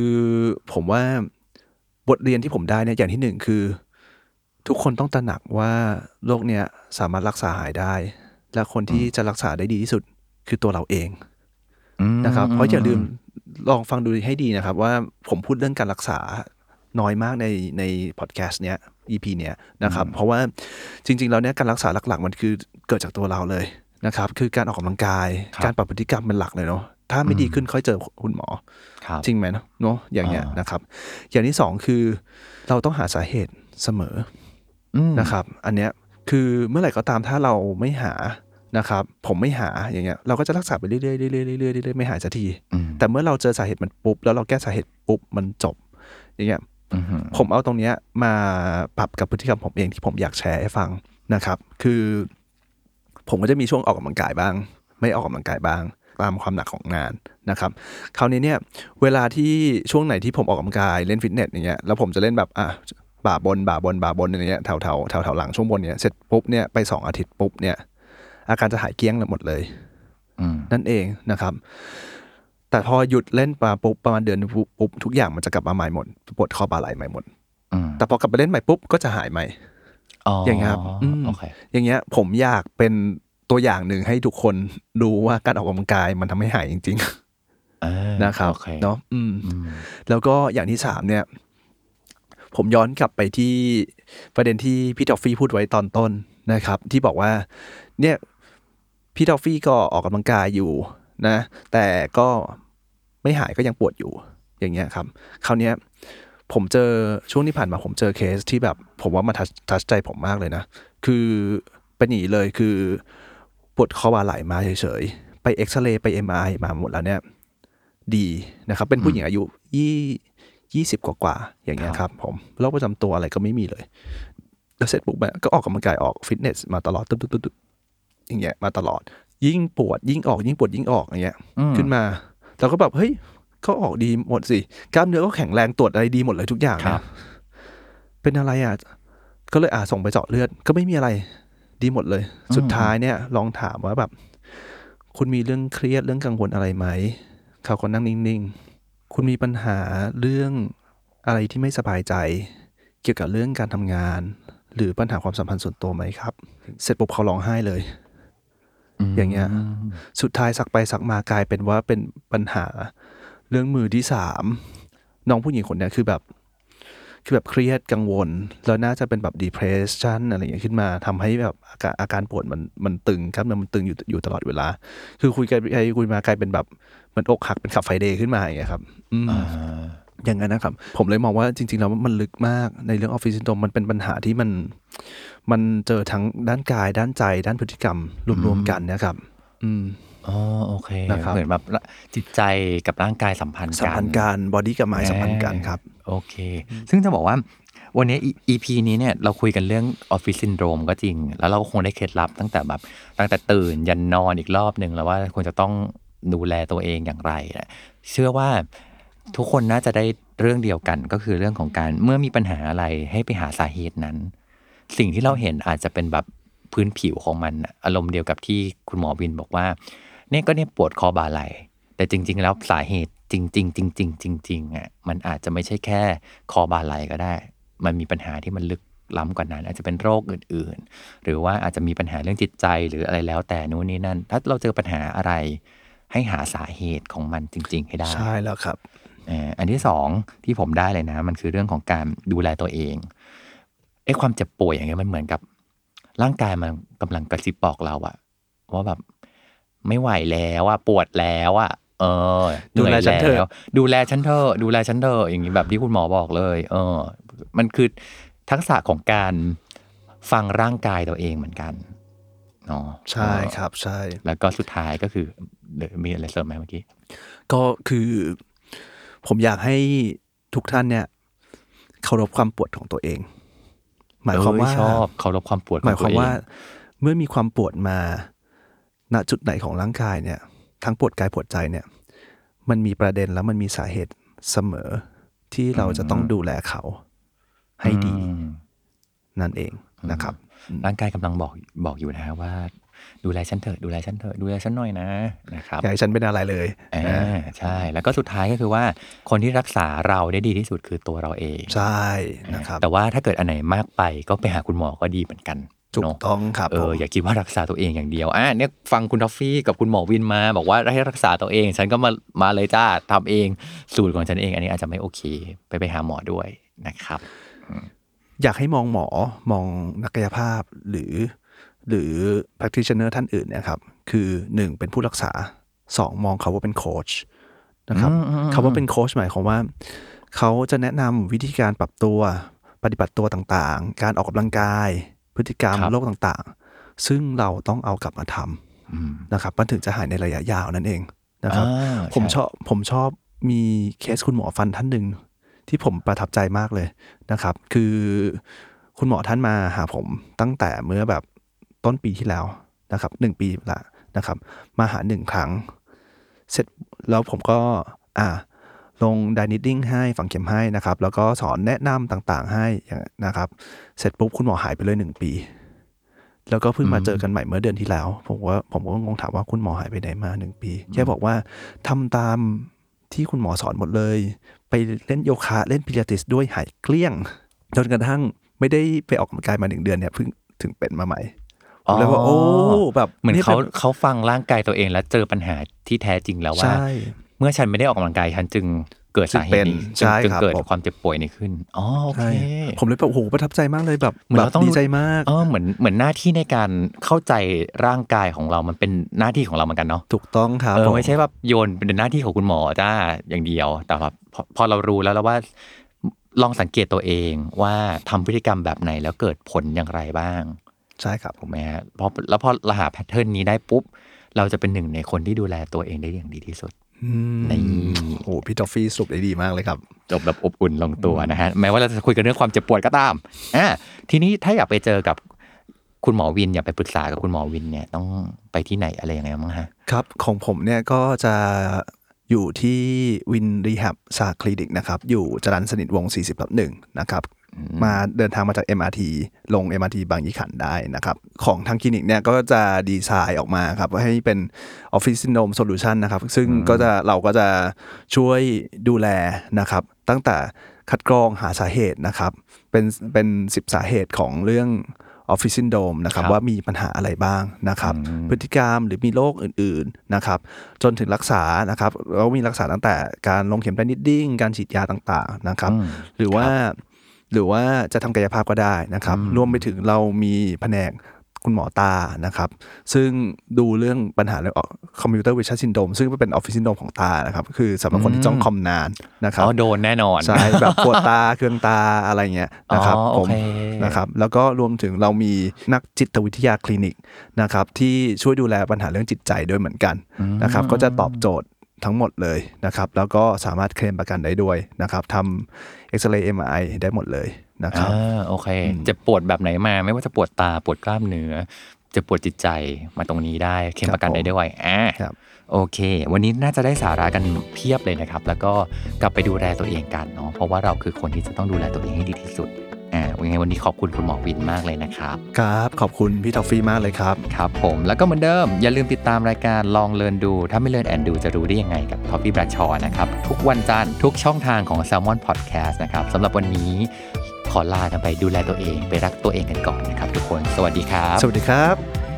ผมว่าบทเรียนที่ผมได้เนี่ยอย่างที่หนึ่งคือ ทุกคนต้องตระหนักว่าโรคเนี้ยสามารถรักษาหายได้ และคนที่จะรักษาได้ดีที่สุดคือตัวเราเองนะครับ เพราะอย่าลืมลองฟังดูให้ดีนะครับ ว่าผมพูดเรื่องการรักษาน้อยมากในในพอดแคสต์เนี้ย EP เนี้ยนะครับ เพราะว่าจริง ๆ แล้วเนี้ยการรักษาหลักๆ มันคือเกิดจากตัวเราเลยนะครับ คือการออกกำลังกายครับการปรับพฤติกรรมเป็นหลักเลยเนาะถ้าไม่ดีขึ้นค่อยเจอคุณหมอครับจริงไหมเนาะอย่างเงี้ยอ่านนะครับ อย่างที่สองคือเราต้องหาสาเหตุเสมออืมนะครับ อันเนี้ยคือเมื่อไหร่ก็ตามถ้าเราไม่หานะครับ ผมไม่หาอย่างเงี้ยเราก็จะรักษาไปเรื่อยๆเรื่อยๆเรื่อยๆเรื่อยๆไม่หายสักทีอืมแต่เมื่อเราเจอสาเหตุมันปุ๊บแล้วเราแก้สาเหตุปุ๊บมันจบ อย่างเงี้ยอืม ผมเอาตรงเนี้ยมาปรับกับพฤติกรรมผมเองที่ผมอยากแชร์ให้ฟังนะครับ คือ ผมก็จะมีช่วงออกกำลังกายบ้าง ไม่ออกกำลังกายบ้าง ตามความหนักของงานนะครับคราวนี้เนี่ยเวลาที่ช่วงไหนที่ผมออกกำลังกายเล่นฟิตเนสอย่างเงี้ยแล้วผมจะเล่นแบบอะบ่าบนบ่าบนบ่าบนอย่างเงี้ยแถวแถวแถวแถวหลังช่วงบนเนี้ยเสร็จปุ๊บเนี่ยไปสองอาทิตย์ปุ๊บเนี่ยอาการจะหายเกลี้ยงหมดเลยอืมนั่นเองนะครับ แต่พอหยุดเล่นมาปุ๊บประมาณเดือนหนึ่งปุ๊บปุ๊บทุกอย่างมันจะกลับมาใหม่หมดปวดคอบ่าไหล่ใหม่หมดอืมแต่พอกลับไปเล่นใหม่ปุ๊บก็จะหายใหม่อย่างเงี้ยครับอืมโอเคอย่างเงี้ยผมอยากเป็นตัวอย่างหนึ่งให้ทุกคนดูว่าการออกกำลังกายมันทำให้หายจริงเออๆนะครับโอเคเนาะอืมอืมแล้วก็อย่างที่สามเนี่ย ผมย้อนกลับไปที่ประเด็นที่พี่ทอฟฟี่พูดไว้ตอนต้นนะครับ ที่บอกว่า เนี่ยพี่ทอฟฟี่ก็ออกกำลังกายอยู่ นะ แต่ก็ไม่หายก็ยังปวดอยู่อย่างเงี้ยครับ คราวเนี้ยผมเจอช่วงที่ผ่านมาผมเจอเคสที่แบบ ผมว่ามันทัชทัชใจผมมากเลยนะ คือเป็นอย่างนี้เลยคือปวดคอบ่าไหล่มาเฉยๆ ไปเอ็กซเรย์ไปเอ็มไอมาหมดแล้วเนี่ยดีนะครับ เป็นผู้หญิงอายุยี่ยี่สิบกว่าๆอย่างเงี้ยครับผมโรคประจำตัวอะไรก็ไม่มีเลย แล้วเสร็จปุ๊บเนี่ยก็ออกกำลังกายออกฟิตเนสมาตลอดตึ๊ดตึ๊ดตึ๊ดตึ๊ดอย่างเงี้ยมาตลอด ยิ่งปวดยิ่งออกยิ่งปวดยิ่งออกอย่างเงี้ยอืมขึ้นมาเราก็แบบเฮ้ยเขาออกดีหมดสิกล้ามเนื้อก็แข็งแรงตรวจอะไรดีหมดเลยทุกอย่างครันะบเป็นอะไรอะก็เลยอ่าส่งไปเจาะเลือดก็ไม่มีอะไร ดีหมดเลย สุดท้ายเนี่ย ลองถามว่าแบบ คุณมีเรื่องเครียดเรื่องกังวลอะไรไหมเขาก็นั่งนิ่งๆคุณมีปัญหาเรื่องอะไรที่ไม่สบายใจ เกี่ยวกับเรื่องการทำงาน หรือปัญหาความสัมพันธ์ส่วนตัวไหมครับ เสร็จปุ๊บเขาร้องไห้เลย อย่างเงี้ย สุดท้ายซักไปซักมากลายเป็นว่าเป็นปัญหา เรื่องมือที่สามน้องผู้หญิงคนเนี้ยคือแบบคือแบบเครียดกังวล แล้วน่าจะเป็นแบบ depression อะไรอย่างเงี้ยขึ้นมาทำให้แบบอาการอาการปวดมันมันตึงครับมันตึงอยู่อยู่ตลอดเวลา คือคุยกันไปคุยมากลายเป็นแบบเฮ้ยมันอกหักเป็น Club Friday ขึ้นมาอย่างเงี้ยครับอืมอ่าอย่างนั้นนะครับ ผมเลยมองว่าจริง ๆ แล้วมันลึกมากในเรื่องออฟฟิศซินโดรมมันเป็นปัญหาที่มัน มันเจอทั้งด้านกายด้านใจด้านพฤติกรรมรวมๆกันนะครับ อืมอ๋อโอเคนะครับเหมือนแบบจิตใจกับร่างกายสัมพันธ์สัมกันพันธ์กัน body กับ mind สัมพันธ์กันครับ โอเค ซึ่งจะบอกว่าวันนี้ EP นี้เนี่ยเราคุยกันเรื่องออฟฟิศซินโดรมก็จริง แล้วเราก็คงได้เคล็ดลับตั้งแต่แบบตั้งแต่ตื่นยันนอนอีกรอบหนึ่งแล้วว่าควรจะต้องดูแลตัวเองอย่างไรนะเชื่อว่าทุกคนน่าจะได้เรื่องเดียวกันก็คือเรื่องของการเมื่อมีปัญหาอะไรให้ไปหาสาเหตุนั้น สิ่งที่เราเห็นอาจจะเป็นแบบพื้นผิวของมันน่ะอารมณ์เดียวกับที่คุณหมอวินบอกว่า เนี่ยก็เนี่ยปวดคอบ่าไหลแต่จริง ๆ แล้วสาเหตุจริง ๆ จริง ๆ จริงๆอะมันอาจจะไม่ใช่แค่คอบ่าไหลก็ได้ มันมีปัญหาที่มันลึกล้ำกว่านั้น อาจจะเป็นโรคอื่นๆ หรือว่าอาจจะมีปัญหาเรื่องจิตใจหรืออะไรแล้วแต่นู้นนี่นั่น ถ้าเราเจอปัญหาอะไร ให้หาสาเหตุของมันจริง ๆ ให้ได้ ใช่แล้วครับเอ่ออันที่สองที่ผมได้เลยนะ มันคือเรื่องของการดูแลตัวเองไอ้ความเจ็บป่วยอย่างเงี้ยมันเหมือนกับ ร่างกายมันกำลังกระซิบบอกเราอะว่าแบบไม่ไหวแล้วอะปวดแล้วอะเออเหดูนื่อยแลฉันเถอะแล้วดูแลฉันเถอะดูแลฉันเถอะอย่างนี้แบบที่คุณหมอบอกเลย เออ มันคือทักษะของการฟังร่างกายตัวเองเหมือนกันเนาะใช่ครับใช่ แล้วก็สุดท้ายก็คือเดี๋ยวมีอะไรเสริมไหมเมื่อกี้ ก็คือ ผมอยากให้ทุกท่านเนี่ยเคารพความปวดของตัวเอง หมายความว่าเออชอบเคารพความปวดขหอมางยคตัววามเองว่า เมื่อมีความปวดมา ณจุดไหนของร่างกายเนี่ย ทั้งปวดกายปวดใจเนี่ย มันมีประเด็นแล้วมันมีสาเหตุเสมอที่เราจะต้องดูแลเขา ให้ดีอืมนั่นเองนะครับร่างกายกำลังบอกบอกอยู่นะฮะว่า ดูแลฉันเถอะดูแลฉันเถอะดูแลฉันหน่อยนะนะครับอยากให้ฉันเป็นอะไรเลยอ่านะใช่ แล้วก็สุดท้ายก็คือว่า คนที่รักษาเราได้ดีที่สุดคือตัวเราเองใช่นะครับแต่ว่าถ้าเกิดอันไหนมากไปก็ไปหาคุณหมอก็ดีเหมือนกันถูกเนาะต้องครับเอผอมอย่าคิดว่ารักษาตัวเองอย่างเดียวอะเนี่ยฟังคุณทอฟฟี่กับคุณหมอวินมาบอกว่าให้รักษาตัวเอง ฉันก็มามาเลยจ้าทำเองสูตรของฉันเอง อันนี้อาจจะไม่โอเค ไปไปหาหมอด้วยนะครับ อยากให้มองหมอมองนักกายภาพหรือ หรือ practitioner ท่านอื่นเนี่ยครับคือหนึ่งเป็นผู้รักษาสองมองเขาว่าเป็นโค้ชนะครับอืมอืมอืมคำว่าเป็นโค้ชหมายความว่า เขาจะแนะนำวิธีการปรับตัวปฏิบัติตัวต่างๆ การออกกำลังกาย พฤติกรรมครับโรคต่างๆ ซึ่งเราต้องเอากลับมาทอืมำนะครับมันถึงจะหายในระยะยาวนั่นเองนะครับอ่าผมใช่ชอบผมชอบมีเคสคุณหมอฟันท่านหนึ่งที่ผมประทับใจมากเลยนะครับ คือคุณหมอท่านมาหาผมตั้งแต่เมื่อแบบ ต้นปีที่แล้วนะครับหนึ่งปีละนะครับ มาหาหนึ่งครั้ง เสร็จแล้วผมก็อ่าลงไดนิดดิ้งให้ฝังเข็มให้นะครับ แล้วก็สอนแนะนำต่างๆให้อย่างนะครับ เสร็จปุ๊บคุณหมอหายไปเลยหนึ่งปี แล้วก็เพิ่งมาเจอกันใหม่เมื่อเดือนที่แล้ว ผมว่าผมก็งงถามว่าคุณหมอหายไปไหนมาหนึ่งปี แค่บอกว่าทำตามที่คุณหมอสอนหมดเลย ไปเล่นโยคะเล่นพิลาติสด้วยหายเกลี้ยง จนกระทั่งไม่ได้ไปออกกำลังกายมาหนึ่งเดือนเนี่ยเพิ่งถึงเป็นมาใหม่ ผมเลยว่าโอ้แบบเหมือนนี่เขาป็เขาฟังร่างกายตัวเองแล้วเจอปัญหาที่แท้จริงแล้วว่าใช่เมื่อฉันไม่ได้ออกกำลังกายฉันจึงเกิดสาเหตุนี้จึงเป็นจึงใช่จึงครับเกิดผมความเจ็บป่วยนี้ขึ้นอ๋อโอเคใช่ผมเลยแบบโอ้โหประทับใจมากเลยแบบเหมือนแบบเราต้องดีใจมากเออเหมือนเหมือนหน้าที่ในการเข้าใจร่างกายของเรามันเป็นหน้าที่ของเราเหมือนกันเนาะถูกต้องครับเอผอไม่ใช่แบบโยนเป็นหน้าที่ของคุณหมอจ้าอย่างเดียว แต่แบบพอพอเรารู้แล้วแล้วว่าลองสังเกตตัวเองว่าทำพฤติกรรมแบบไหนแล้วเกิดผลอย่างไรบ้าง ใช่ครับถูกไหมฮะพอแล้วพอเราหาแพทเทิร์นนี้ได้ปุ๊บ เราจะเป็นหนึ่งในคนที่ดูแลตัวเองได้อย่างดีที่สุดอืมนี่โอ้โหพี่ทอฟฟี่สรุปได้ดีมากเลยครับ จบแบบอบอุ่นลงตัวนะฮะ แม้ว่าเราจะคุยกันเรื่องความเจ็บปวดก็ตามอ่าทีนี้ถ้าอยากไปเจอกับคุณหมอวินอยากไปปรึกษากับคุณหมอวินเนี่ยต้องไปที่ไหนอะไรยังไงบ้างฮะ ครับ ของผมเนี่ยก็จะอยู่ที่วินรีแฮบซาคลินิกนะครับ อยู่จรันสนิทวงศ์40ทับหนึ่งนะครับ มาเดินทางมาจาก MRT ลง MRT บางยี่ขันได้นะครับ ของทางคลินิกเนี่ยก็จะดีไซน์ออกมาครับให้เป็น Office Syndrome Solution นะครับ ซึ่งก็จะเราก็จะช่วยดูแลนะครับ ตั้งแต่คัดกรองหาสาเหตุนะครับ เป็นเป็นสิบสาเหตุของเรื่อง Office Syndrome นะครับครับว่ามีปัญหาอะไรบ้างนะครับ พฤติกรรมหรือมีโรคอื่นๆนะครับจนถึงรักษานะครับเรามีรักษาตั้งแต่การลงเข็มไดนิดดิ้งการฉีดยาต่างๆนะครับอืมหรือว่า หรือว่าจะทำกายภาพก็ได้นะครับ รวมไปถึงเรามีแผนกคุณคุณหมอตานะครับ ซึ่งดูเรื่องปัญหาเรื่องComputer Vision Syndrome ซึ่งเป็นออฟฟิศซินโดรมของตานะครับ คือสำหรับคนที่จ้องคอมนานนะครับอ๋อโดนแน่นอน ใช่ แบบปวดตา เคืองตาอะไรเงี้ยนะครับอ๋อผโอมเคนะครับ แล้วก็รวมถึงเรามีนักจิตวิทยาคลินิกนะครับ ที่ช่วยดูแลปัญหาเรื่องจิตใจด้วยเหมือนกันนะครับ ก็จะตอบโจทย์ ทั้งหมดเลยนะครับ แล้วก็สามารถเคลมประกันได้ด้วยนะครับทำเอ็กซเรย์ MRI ได้หมดเลยนะครับอ่าโอเคจะปวดแบบไหนมาไม่ว่าจะปวดตาปวดกล้ามเนื้อจะปวดจิตใจมาตรงนี้ได้เคลมประกันครับผมได้ด้วยอ่าครับโอเค วันนี้น่าจะได้สาระกันเพียบเลยนะครับ แล้วก็กลับไปดูแลตัวเองกันเนาะเพราะว่าเราคือคนที่จะต้องดูแลตัวเองให้ดีที่สุด อ่ายังไงวันนี้ขอบคุณคุณหมอวินมากเลยนะครับ ครับ ขอบคุณพี่ทอฟฟี่มากเลยครับ ครับผมแล้วก็เหมือนเดิม อย่าลืมติดตามรายการลอง Learn ดู ถ้าไม่ Learn and ดูจะรู้ได้ยังไงกับท็อฟฟี่ แบรดชอว์นะครับ ทุกวันจันทร์ทุกช่องทางของ Salmon Podcast นะครับสำหรับวันนี้ขอลากันไปดูแลตัวเอง ไปรักตัวเองกันก่อนนะครับทุกคน สวัสดีครับ สวัสดีครับ